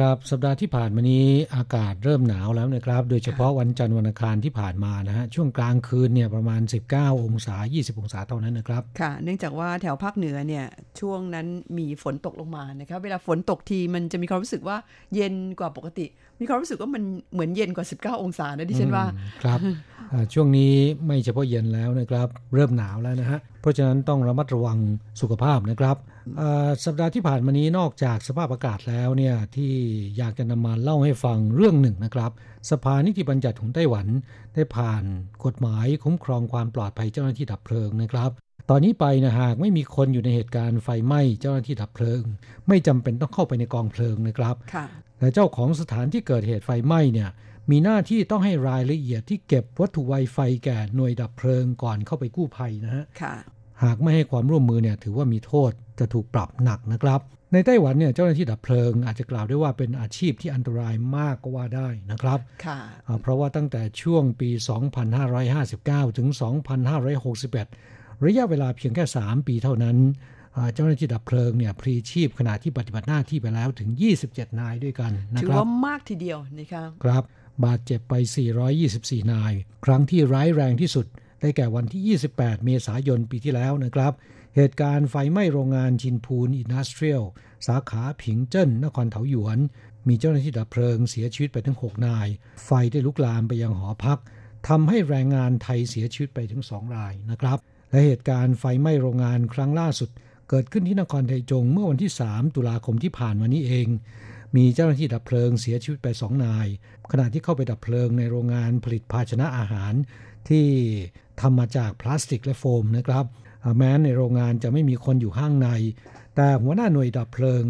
ครับสัปดาห์ที่ผ่านมานี้อากาศเริ่มหนาวแล้วนะครับ โดยเฉพาะวันจันทร์วันอังคารที่ผ่านมานะฮะช่วงกลางคืนเนี่ยประมาณ 19 องศา 20 องศาเท่านั้นนะครับค่ะเนื่องจากว่าแถวภาคเหนือเนี่ยช่วงนั้นมีฝนตกลงมานะครับเวลาฝนตกทีมันจะมีความรู้สึกว่าเย็นกว่าปกติ มีความรู้สึกว่ามันเหมือนเย็นกว่า 19 องศานะดิฉันว่าครับอ่าช่วงนี้ไม่เฉพาะเย็นแล้วนะครับ เริ่มหนาวแล้วนะฮะเพราะฉะนั้นต้องระมัดระวังสุขภาพนะครับอ่า สัปดาห์ที่ผ่านมานี้นอกจากสภาพอากาศแล้วเนี่ยที่อยากจะนำมาเล่าให้ฟังเรื่องหนึ่งนะครับ สภานิติบัญญัติของไต้หวัน ได้ผ่านกฎหมายคุ้มครองความปลอดภัยเจ้าหน้าที่ดับเพลิงนะครับ ตอนนี้ไปนะหากไม่มีคนอยู่ในเหตุการณ์ไฟไหม้เจ้าหน้าที่ดับเพลิง ไม่จำเป็นต้องเข้าไปในกองเพลิงนะครับค่ะและเจ้าของสถานที่เกิดเหตุไฟไหม้เนี่ยมีหน้าที่ต้องให้รายละเอียดที่เก็บวัตถุไวไฟแก่หน่วยดับเพลิงก่อนเข้าไปกู้ภัยนะฮะค่ะ หากไม่ให้ความร่วมมือเนี่ยถือว่ามีโทษจะถูกปรับหนักนะครับ ในไต้หวันเนี่ยเจ้าหน้าที่ดับเพลิง อาจจะกล่าวได้ว่าเป็นอาชีพที่อันตรายมากก็ว่าได้นะครับค่ะอ่าเพราะว่าตั้งแต่ช่วงปี 2559 ถึง 2561 ระยะเวลาเพียงแค่ 3 ปีเท่านั้นอ่าเจ้าหน้าที่ดับเพลิงเนี่ยพลีชีพขณะที่ปฏิบัติหน้าที่ไปแล้วถึง 27 นายด้วยกันนะถือครับว่ามากทีเดียวนะคะครับ บาดเจ็บไป 424 นาย ครั้งที่ร้ายแรงที่สุด ได้แก่วันที่ 28 เมษายนปีที่แล้วนะครับ เหตุการณ์ไฟไหม้โรงงานชินพูนอินดัสเทรียลสาขาผิงเจิ้น นครเถาหยวน มีเจ้าหน้าที่ดับเพลิงเสียชีวิตไปถึง 6 นาย ไฟได้ลุกลามไปยังหอพักทำให้แรงงานไทยเสียชีวิตไปถึง 2 รายนะครับ และเหตุการณ์ไฟไหม้โรงงานครั้งล่าสุด เกิดขึ้นที่นครไทจงเมื่อวันที่ 3 ตุลาคมที่ผ่านมานี้เองมีเจ้าหน้าที่ดับเพลิงเสียชีวิตไปสองนาย ขณะที่เข้าไปดับเพลิงในโรงงานผลิตภาชนะอาหาร ที่ทำมาจากพลาสติกและโฟมนะครับอ่าแม้ในโรงงานจะไม่มีคนอยู่ข้างใน แต่หัวหน้าหน่วยดับเพลิง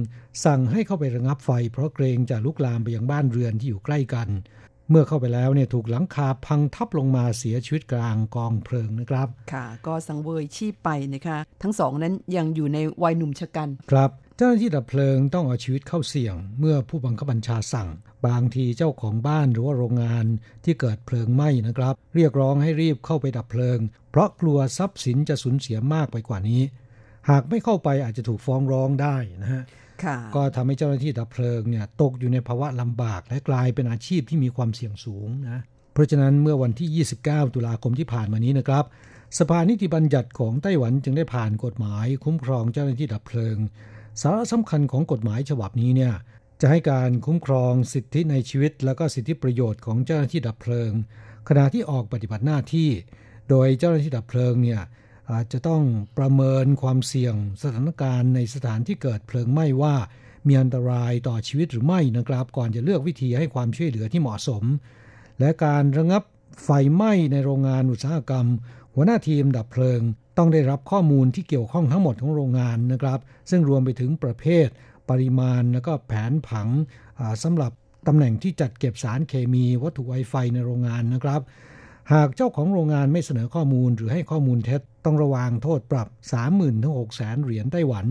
สั่งให้เข้าไประงับไฟ เพราะเกรงจะลุกลามไปยังบ้านเรือนที่อยู่ใกล้กัน เมื่อเข้าไปแล้วเนี่ยถูกหลังคาพังทับลงมาเสียชีวิตกลางกองเพลิงนะครับ ค่ะ ก็สังเวยชีพไปนะคะ ทั้งสองนั้นยังอยู่ในวัยหนุ่มชะกัน ครับ เจ้าหน้าที่ดับเพลิงต้องเอาชีวิตเข้าเสี่ยง เมื่อผู้บังคับบัญชาสั่ง บางทีเจ้าของบ้านหรือว่าโรงงานที่เกิดเพลิงไหม้นะครับ เรียกร้องให้รีบเข้าไปดับเพลิง เพราะกลัวทรัพย์สินจะสูญเสียมากไปกว่านี้ หากไม่เข้าไปอาจจะถูกฟ้องร้องได้นะฮะค่ะก็ทำให้เจ้าหน้าที่ดับเพลิงเนี่ยตกอยู่ในภาวะลำบากและกลายเป็นอาชีพที่มีความเสี่ยงสูงนะเพราะฉะนั้นเมื่อวันที่ 29 ตุลาคมที่ผ่านมานี้นะครับ สภานิติบัญญัติของไต้หวันจึงได้ผ่านกฎหมาย คุ้มครองเจ้าหน้าที่ดับเพลิง สาระสำคัญของกฎหมายฉบับนี้เนี่ย จะให้การคุ้มครองสิทธิในชีวิต และก็สิทธิประโยชน์ของเจ้าหน้าที่ดับเพลิง ขณะที่ออกปฏิบัติหน้าที่ โดยเจ้าหน้าที่ดับเพลิงเนี่ยอาจจะต้องประเมินความเสี่ยงสถานการณ์ในสถานที่เกิดเพลิงไหม้ว่ามีอันตรายต่อชีวิตหรือไม่นะครับ ก่อนจะเลือกวิธีให้ความช่วยเหลือที่เหมาะสม และการระงับไฟไหม้ในโรงงานอุตสาหกรรม หัวหน้าทีมดับเพลิง ต้องได้รับข้อมูลที่เกี่ยวข้องทั้งหมดของโรงงานนะครับ ซึ่งรวมไปถึงประเภท ปริมาณและก็แผนผังอ่าสำหรับตำแหน่งที่จัดเก็บสารเคมีวัตถุไวไฟในโรงงานนะครับ หากเจ้าของโรงงานไม่เสนอข้อมูลหรือให้ข้อมูลเท็จต้องระวางโทษปรับ 30,000ถึง600,000 เหรียญไต้หวัน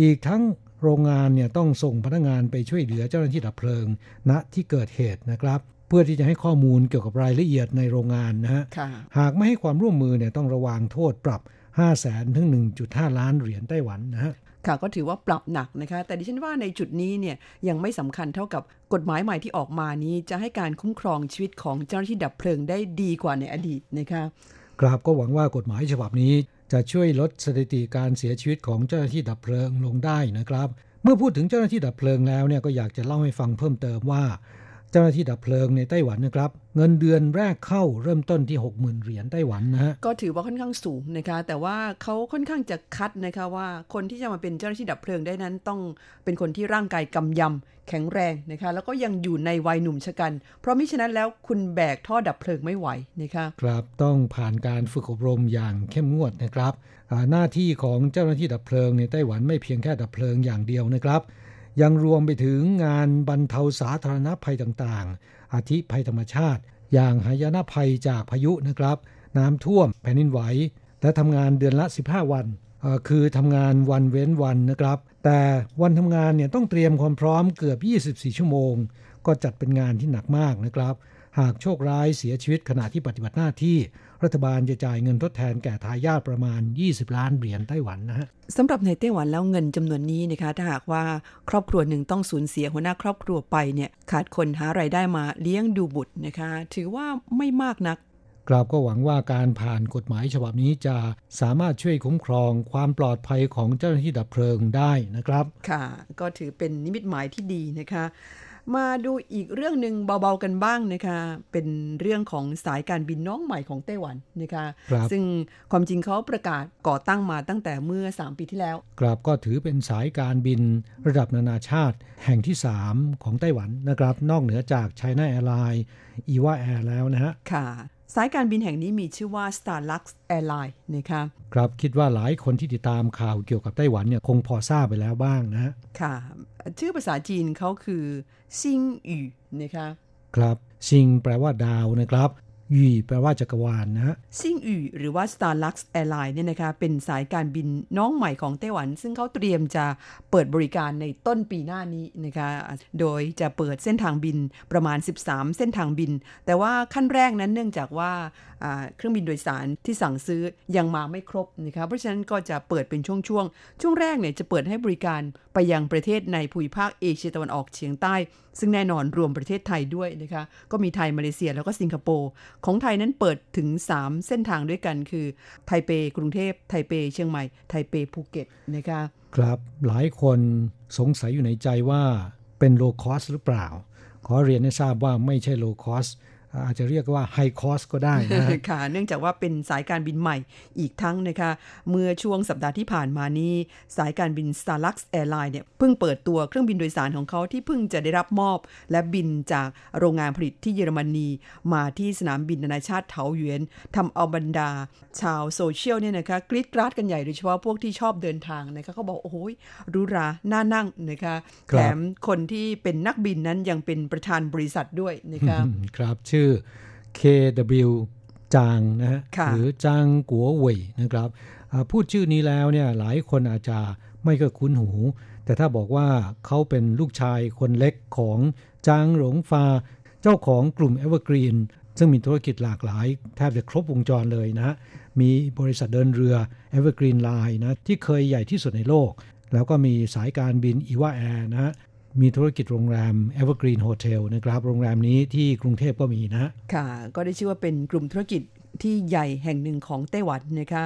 อีกทั้งโรงงานเนี่ยต้องส่งพนักงานไปช่วยเหลือเจ้าหน้าที่ดับเพลิง ณที่เกิดเหตุนะครับ เพื่อที่จะให้ข้อมูลเกี่ยวกับรายละเอียดในโรงงานนะฮะค่ะหากไม่ให้ความร่วมมือเนี่ยต้องระวางโทษปรับ 5 0 0แสนถึง1.5 ล้านเหรียญไต้หวันนะฮะ ค่ะก็ถือว่าปรับหนักนะคะ แต่ดิฉันว่าในจุดนี้เนี่ยยังไม่สำคัญเท่ากับกฎหมายใหม่ที่ออกมานี้ จะให้การคุ้มครองชีวิตของเจ้าหน้าที่ดับเพลิงได้ดีกว่าในอดีตนะคะกราบก็หวังว่ากฎหมายฉบับนี้ จะช่วยลดสถิติการเสียชีวิตของเจ้าหน้าที่ดับเพลิงลงได้นะครับ เมื่อพูดถึงเจ้าหน้าที่ดับเพลิงแล้วเนี่ยก็อยากจะเล่าให้ฟังเพิ่มเติมว่า เจ้าหน้าที่ดับเพลิงในไต้หวันนะครับ เงินเดือนแรกเข้าเริ่มต้นที่ 60,000 เหรียญไต้หวันนะฮะก็ถือว่าค่อนข้างสูงนะคะ แต่ว่าเขาค่อนข้างจะคัดนะคะว่าคนที่จะมาเป็นเจ้าหน้าที่ดับเพลิงได้นั้น ต้องเป็นคนที่ร่างกายกำยำแข็งแรงนะคะ แล้วก็ยังอยู่ในวัยหนุ่มชะกัน เพราะมิฉะนั้นแล้วคุณแบกท่อดับเพลิงไม่ไหวนะคะครับต้องผ่านการฝึกอบรมอย่างเข้มงวดนะครับอ่าหน้าที่ของเจ้าหน้าที่ดับเพลิงในไต้หวันไม่เพียงแค่ดับเพลิงอย่างเดียวนะครับ ยังรวมไปถึงงานบรรเทาสาธารณภัยต่างๆ อาทิภัยธรรมชาติ อย่างหายนะภัยจากพายุนะครับ น้ำท่วมแผ่นดินไหว และทำงานเดือนละ 15 วัน คือทำงานวันเว้นวันนะครับ แต่วันทำงานเนี่ยต้องเตรียมความพร้อมเกือบ 24 ชั่วโมง ก็จัดเป็นงานที่หนักมากนะครับ หากโชคร้ายเสียชีวิตขณะที่ปฏิบัติหน้าที่ รัฐบาลจะจ่ายเงินทดแทนแก่ทายาทประมาณ 20 ล้านเหรียญไต้หวันนะฮะสำหรับในไต้หวันแล้วเงินจำนวนนี้นะคะถ้าหากว่าครอบครัวหนึ่งต้องสูญเสียหัวหน้าครอบครัวไปเนี่ยขาดคนหารายได้มาเลี้ยงดูบุตรนะคะ ถือว่าไม่มากนักกราบก็หวังว่าการผ่านกฎหมายฉบับนี้จะสามารถช่วยคุ้มครองความปลอดภัยของเจ้าหน้าที่ดับเพลิงได้นะครับ ค่ะ ก็ถือเป็นนิมิตหมายที่ดีนะคะ มาดูอีกเรื่องหนึ่งเบาๆกันบ้างนะคะ เป็นเรื่องของสายการบินน้องใหม่ของไต้หวันนะคะครับซึ่งความจริงเขาประกาศก่อตั้งมาตั้งแต่เมื่อ 3 ปีที่แล้วกราบก็ถือเป็นสายการบินระดับนานาชาติแห่งที่ 3 ของไต้หวันนะครับ นอกเหนือจาก China Airlines อีวาแอร์แล้วนะฮะค่ะสายการบินแห่งนี้มีชื่อว่า Starlux Airline นะคะครับคิดว่าหลายคนที่ติดตามข่าวเกี่ยวกับไต้หวันเนี่ยคงพอทราบไปแล้วบ้างนะฮะค่ะ ชื่อภาษาจีนเขาคือซิงหยู่นะคะครับซิงแปลว่าดาวนะครับ ยี่แปลว่าจักรวาลนะฮะซิงอูหรือว่า Starlux Airline เนี่ยนะคะเป็นสายการบินน้องใหม่ของไต้หวัน ซึ่งเขาเตรียมจะเปิดบริการในต้นปีหน้านี้นะคะโดยจะเปิดเส้นทางบินประมาณ 13 เส้นทางบิน แต่ว่าขั้นแรกนั้นเนื่องจากว่าอ่าเครื่องบินโดยสารที่สั่งซื้อยังมาไม่ครบนะคะเพราะฉะนั้นก็จะเปิดเป็นช่วงๆ ช่วงแรกเนี่ยจะเปิดให้บริการไปยังประเทศในภูมิภาคเอเชียตะวันออกเฉียงใต้ ซึ่งแน่นอนรวมประเทศไทยด้วยนะคะก็มีไทยมาเลเซียแล้วก็สิงคโปร์ของไทยนั้นเปิดถึง 3 เส้นทางด้วยกันคือ ไทเปกรุงเทพไทเปเชียงใหม่ไทเปภูเก็ตนะคะครับหลายคนสงสัยอยู่ในใจว่าเป็น low cost หรือเปล่า ขอเรียนให้ทราบว่าไม่ใช่ low cost อาจจะเรียกว่า high cost ก็ได้นะฮะค่ะ เนื่องจากว่าเป็นสายการบินใหม่อีกทั้งนะคะ เมื่อช่วงสัปดาห์ที่ผ่านมานี้ สายการบิน Starlux Airline เนี่ยเพิ่งเปิดตัวเครื่องบินโดยสารของเขาที่เพิ่งจะได้รับมอบ และบินจากโรงงานผลิตที่เยอรมนี มาที่สนามบินนานาชาติเถาหยวนทำเอาบรรดา ชาวโซเชียลเนี่ยนะคะกรีดกราดกันใหญ่โดยเฉพาะพวกที่ชอบเดินทางนะคะเขาบอกโอ้โหหรูหราน่านั่งนะคะครัแถบมคนที่เป็นนักบินนั้นยังเป็นประธานบริษัทด้วยนะคะอืมครับชื่อ KW จางนะฮะค่ะหรือจางกัวเหวยนะครับอ่าพูดชื่อนี้แล้วเนี่ยหลายคนอาจจะไม่ก็คุ้นหู แต่ถ้าบอกว่าเขาเป็นลูกชายคนเล็กของจางหลงฟา เจ้าของกลุ่ม Evergreen ซึ่งมีธุรกิจหลากหลาย แทบจะครบวงจรเลยนะฮะมีบริษัทเดินเรือ Evergreen Line นะที่เคยใหญ่ที่สุดในโลก แล้วก็มีสายการบินอีวาแอร์นะฮะ มีธุรกิจโรงแรม Evergreen Hotel นะครับ โรงแรมนี้ที่กรุงเทพก็มีนะฮะค่ะ ก็ได้ชื่อว่าเป็นกลุ่มธุรกิจที่ใหญ่แห่งหนึ่งของไต้หวันนะคะ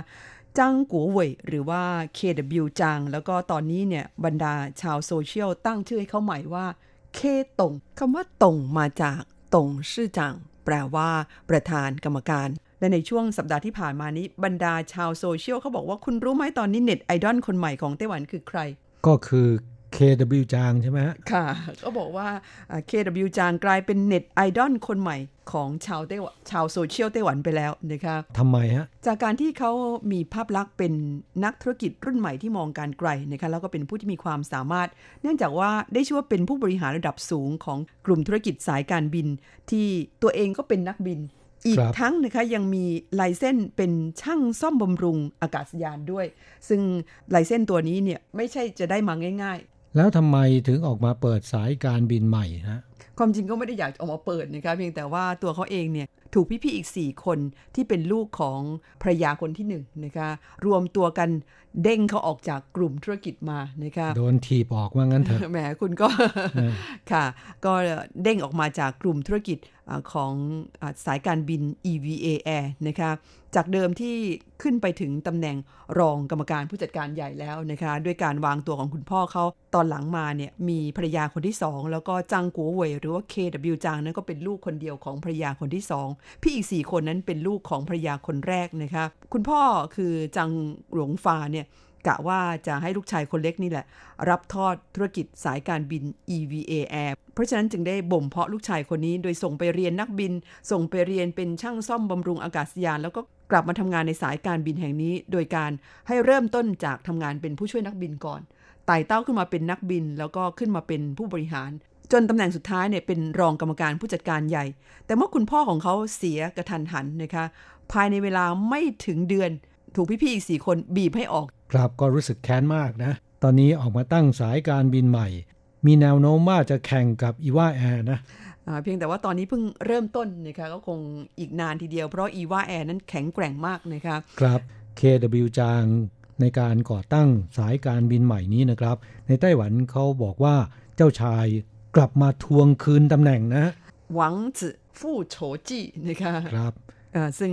จางกัวเหวยหรือว่า KW จาง แล้วก็ตอนนี้เนี่ยบรรดาชาวโซเชียลตั้งชื่อให้เขาใหม่ว่า K董คำว่า 董 มาจาก 董事長 แปลว่าประธานกรรมการและในช่วงสัปดาห์ที่ผ่านมานี้บรรดาชาวโซเชียลเขาบอกว่าคุณรู้ไหมตอนนี้เน็ตไอดอลคนใหม่ของไต้หวันคือใคร ก็คือ KW จางใช่ไหมฮะค่ะ ก็บอกว่าอ่า KW จางกลายเป็นเน็ตไอดอลคนใหม่ของชาวไต้หวันชาวโซเชียลไต้หวันไปแล้วนะคะทำไมฮะ จากการที่เขามีภาพลักษณ์เป็นนักธุรกิจรุ่นใหม่ที่มองการไกลนะคะแล้วก็เป็นผู้ที่มีความสามารถ เนื่องจากว่าได้ชื่อว่าเป็นผู้บริหารระดับสูงของกลุ่มธุรกิจสายการบิน ที่ตัวเองก็เป็นนักบิน อีกครับทั้งนะคะยังมีไลเส้นเป็นช่างซ่อมบำรุงอากาศยานด้วย ซึ่งไลเส้นตัวนี้เนี่ยไม่ใช่จะได้มาง่ายๆ แล้วทำไมถึงออกมาเปิดสายการบินใหม่ฮะความจริงก็ไม่ได้อยากออกมาเปิดนะคะเพียงแต่ว่าตัวเขาเองเนี่ย ถูกพี่ๆอีก 4 คนที่เป็นลูกของภรรยาคนที่1นนะคะรวมตัวกันเด้งเขาออกจากกลุ่มธุรกิจมานะคะโดนทีบออกว่างั้นเถอะแหมคุณก็ค่ะ ก็เด้งออกมาจากกลุ่มธุรกิจของสายการบิน EVA Air นะคะจากเดิมที่ขึ้นไปถึงตำแหน่งรองกรรมการผู้จัดการใหญ่แล้วนะคะด้วยการวางตัวของคุณพ่อเขาตอนหลังมาเนี่ยมีภรรยาคนที่2แล้วก็จังกัวเวยหรือว่า KW จางนั้นก็เป็นลูกคนเดียวของภรรยาคนที่2พี่อีก 4 คนนั้นเป็นลูกของภรรยาคนแรกนะคะคุณพ่อคือจังหลวงฟาเนี่ยกะว่าจะให้ลูกชายคนเล็กนี่แหละ รับทอดธุรกิจสายการบิน EVA Air เพราะฉะนั้นจึงได้บ่มเพาะลูกชายคนนี้ โดยส่งไปเรียนนักบิน ส่งไปเรียนเป็นช่างซ่อมบำรุงอากาศยาน แล้วก็กลับมาทำงานในสายการบินแห่งนี้ โดยการให้เริ่มต้นจากทำงานเป็นผู้ช่วยนักบินก่อนไต่เต้าขึ้นมาเป็นนักบิน แล้วก็ขึ้นมาเป็นผู้บริหาร จนตำแหน่งสุดท้ายเนี่ยเป็นรองกรรมการผู้จัดการใหญ่ แต่เมื่อคุณพ่อของเขาเสียกระทันหันนะคะ ภายในเวลาไม่ถึงเดือน ถูกพี่ๆอีกสี่คนบีบให้ออก ครับก็รู้สึกแค้นมากนะ ตอนนี้ออกมาตั้งสายการบินใหม่ มีแนวโน้มว่าจะแข่งกับอีวาแอร์นะเพียงแต่ว่าตอนนี้เพิ่งเริ่มต้นนะคะก็คงอีกนานทีเดียวเพราะอีวาแอร์นั้นแข็งแกร่งมากนะคะครับ KW จางในการก่อตั้งสายการบินใหม่นี้นะครับ ในไต้หวันเขาบอกว่าเจ้าชาย กลับมาทวงคืนตำแหน่งนะหวังจื่อฟู่โฉจีนะคะครับซึ่ง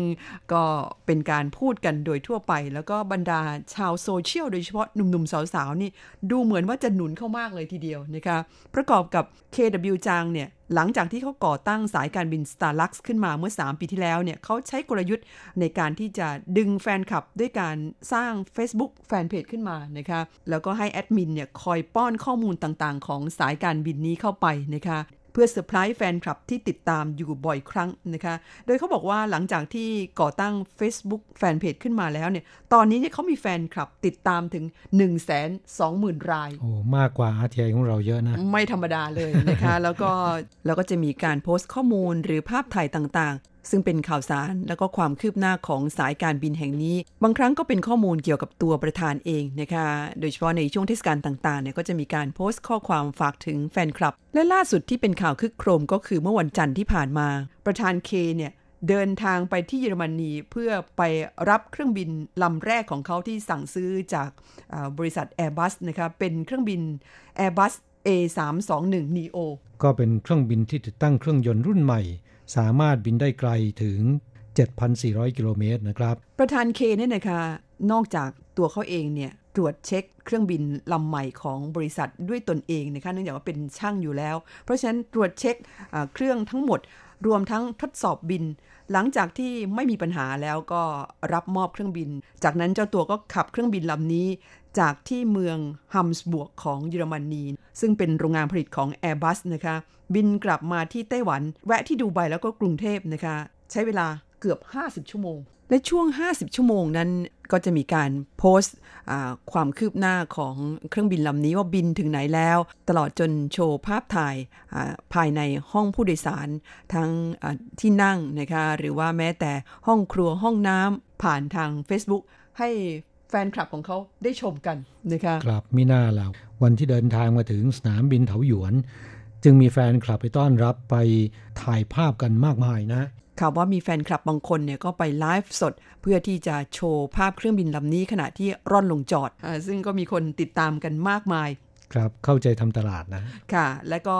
ก็เป็นการพูดกันโดยทั่วไป แล้วก็บรรดาชาวโซเชียลโดยเฉพาะหนุ่มๆ สาวๆ นี่ ดูเหมือนว่าจะหนุนเข้ามากเลยทีเดียวนะคะประกอบกับ KW จางเนี่ย หลังจากที่เขาก่อตั้งสายการบิน Starlux ขึ้นมาเมื่อ 3 ปีที่แล้วเนี่ยเขาใช้กลยุทธ์ในการที่จะดึงแฟนคลับด้วยการสร้าง Facebook แฟนเพจขึ้นมานะคะแล้วก็ให้แอดมินเนี่ยคอยป้อนข้อมูลต่างๆ ของสายการบินนี้เข้าไปนะคะ เพื่อเซอร์ไพรส์แฟนคลับที่ติดตามอยู่บ่อยครั้งนะคะ โดยเขาบอกว่าหลังจากที่ก่อตั้ง Facebook แฟนเพจขึ้นมาแล้วเนี่ย ตอนนี้เนี่ยเขามีแฟนคลับติดตามถึง 1 2 0 0 0 0 ราย โอ้ มากกว่า RTI ของเราเยอะนะ ไม่ธรรมดาเลยนะคะ แล้วก็แล้วก็จะมีการโพสต์ข้อมูลหรือภาพถ่ายต่าง ซึ่งเป็นข่าวสารและก็ความคืบหน้าของสายการบินแห่งนี้ บางครั้งก็เป็นข้อมูลเกี่ยวกับตัวประธานเองนะคะ โดยเฉพาะในช่วงเทศกาลต่างๆเนี่ยก็จะมีการโพสต์ข้อความฝากถึงแฟนคลับ และล่าสุดที่เป็นข่าวคึกโครมก็คือเมื่อวันจันทร์ที่ผ่านมา ประธานเคเนี่ยเดินทางไปที่เยอรมนีเพื่อไปรับเครื่องบินลำแรกของเขาที่สั่งซื้อจากบริษัท Airbus นะคะเป็นเครื่องบิน Airbus A321 neo ก็เป็นเครื่องบินที่ติดตั้งเครื่องยนต์รุ่นใหม่ สามารถบินได้ไกลถึง 7,400 กิโลเมตรนะครับ ประธานเคเนี่ยนะคะนอกจากตัวเขาเองเนี่ยตรวจเช็คเครื่องบินลำใหม่ของบริษัทด้วยตนเองนะคะเนื่องจากว่าเป็นช่างอยู่แล้ว เพราะฉะนั้นตรวจเช็คเครื่องทั้งหมด รวมทั้งทดสอบบิน หลังจากที่ไม่มีปัญหาแล้วก็รับมอบเครื่องบิน จากนั้นเจ้าตัวก็ขับเครื่องบินลำนี้ จากที่เมืองฮัมส์บวกของเยอรมนี ซึ่งเป็นโรงงานผลิตของ Airbus นะคะ บินกลับมาที่ไต้หวัน แวะที่ดูไบแล้วก็กรุงเทพนะคะ ใช้เวลาเกือบ 50 ชั่วโมง และช่วง 50 ชั่วโมงนั้นก็จะมีการโพสต์ความคืบหน้าของเครื่องบินลำนี้ว่าบินถึงไหนแล้ว ตลอดจนโชว์ภาพถ่ายภายในห้องผู้โดยสาร ทั้งที่นั่งนะคะหรือว่าแม้แต่ห้องครัวห้องน้ำผ่านทาง Facebook ให้แฟนคลับของเขาได้ชมกันนะคะ ครับมิน่าแล้ว วันที่เดินทางมาถึงสนามบินเถาหยวน จึงมีแฟนคลับไปต้อนรับไปถ่ายภาพกันมากมายนะข่าวว่ามีแฟนคลับบางคนเนี่ยก็ไปไลฟ์สด เพื่อที่จะโชว์ภาพเครื่องบินลำนี้ขณะที่ร่อนลงจอดอซึ่งก็มีคนติดตามกันมากมาย ครับ เข้าใจทำตลาดนะ ค่ะ และก็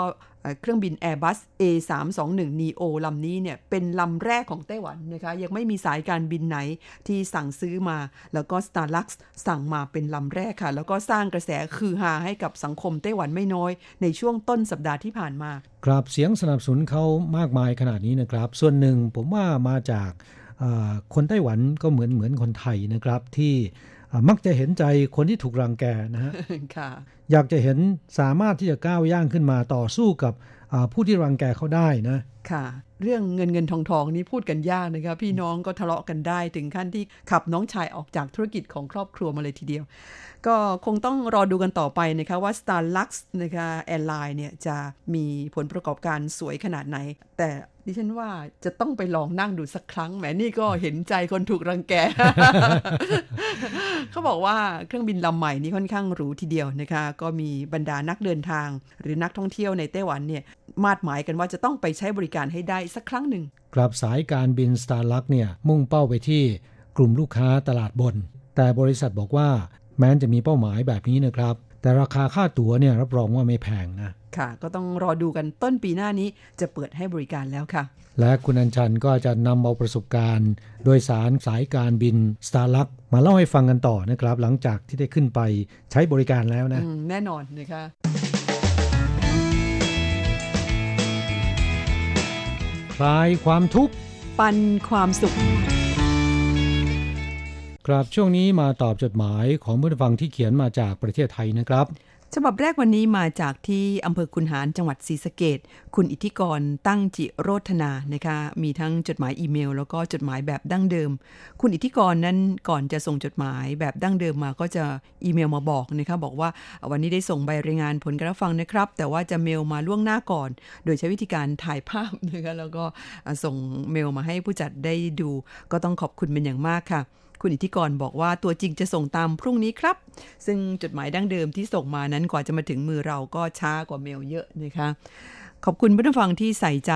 เครื่องบิน Airbus A321 neo ลำนี้เนี่ยเป็นลำแรกของไต้หวันนะคะ ยังไม่มีสายการบินไหนที่สั่งซื้อมา แล้วก็ Starlux สั่งมาเป็นลำแรกค่ะ แล้วก็สร้างกระแสคือฮาให้กับสังคมไต้หวันไม่น้อย ในช่วงต้นสัปดาห์ที่ผ่านมา ครับเสียงสนับสนุนเขามากมายขนาดนี้นะครับ ส่วนหนึ่งผมว่ามาจากคนไต้หวันก็เหมือนเหมือนคนไทยนะครับที่ มักจะเห็นใจคนที่ถูกรังแกนะฮะอยากจะเห็นสามารถที่จะก้าวย่างขึ้นมาต่อสู้กับผู้ที่รังแกเขาได้นะค่ะ เรื่องเงินเงินทองทองนี้พูดกันยากนะคะพี่น้องก็ทะเลาะกันได้ถึงขั้นที่ขับน้องชายออกจากธุรกิจของครอบครัวมาเลยทีเดียว ก็คงต้องรอดูกันต่อไปนะคะว่า Starlux นะคะแอร์ไลน์เนี่ยจะมีผลประกอบการสวยขนาดไหน แต่ดิฉันว่าจะต้องไปลองนั่งดูสักครั้งแหมนี่ก็เห็นใจคนถูกรังแก เขาบอกว่าเครื่องบินลำใหม่นี้ค่อนข้างหรูทีเดียวนะคะ ก็มีบรรดานักเดินทาง หรือนักท่องเที่ยวในไต้หวันเนี่ยมาดหมายกันว่าจะต้องไปใช้บริการให้ได้สักครั้งหนึ่งกลับสายการบิน Starlux เนี่ยมุ่งเป้าไปที่กลุ่มลูกค้าตลาดบน แต่บริษัทบอกว่า แม้จะมีเป้าหมายแบบนี้นะครับ แต่ราคาค่าตั๋วเนี่ยรับรองว่าไม่แพงนะ ค่ะ ก็ต้องรอดูกันต้นปีหน้านี้จะเปิดให้บริการแล้วค่ะ และคุณอัญชันก็จะนำเอาประสบการณ์ โดยสารสายการบิน Starlux มาเล่าให้ฟังกันต่อนะครับ หลังจากที่ได้ขึ้นไปใช้บริการแล้วนะแน่นอนนะคะคลายความทุกข์ปันความสุข ครับช่วงนี้มาตอบจดหมายของผู้ฟังที่เขียนมาจากประเทศไทยนะครับ ฉบับแรกวันนี้มาจากที่อำเภอคุนหารจังหวัดศรีสะเกดคุณอิทธิกรตั้งจิโรธนานะคะ มีทั้งจดหมายอีเมล แล้วก็จดหมายแบบดั้งเดิม คุณอิทธิกรนั้นก่อนจะส่งจดหมายแบบดั้งเดิมมาก็จะอีเมลมาบอกนะคะบอกว่าวันนี้ได้ส่งใบรายงานผลการฟังนะครับ แต่ว่าจะเมลมาล่วงหน้าก่อน โดยใช้วิธีการถ่ายภาพนะคะแล้วก็ส่งเมลมาให้ผู้จัดได้ดู ก็ต้องขอบคุณเป็นอย่างมากค่ะ คุณอิทธิกรบอกว่าตัวจริงจะส่งตามพรุ่งนี้ครับ ซึ่งจดหมายดั้งเดิมที่ส่งมานั้นกว่าจะมาถึงมือเราก็ช้ากว่าเมลเยอะนะคะขอบคุณผู้ฟังที่ใส่ใจ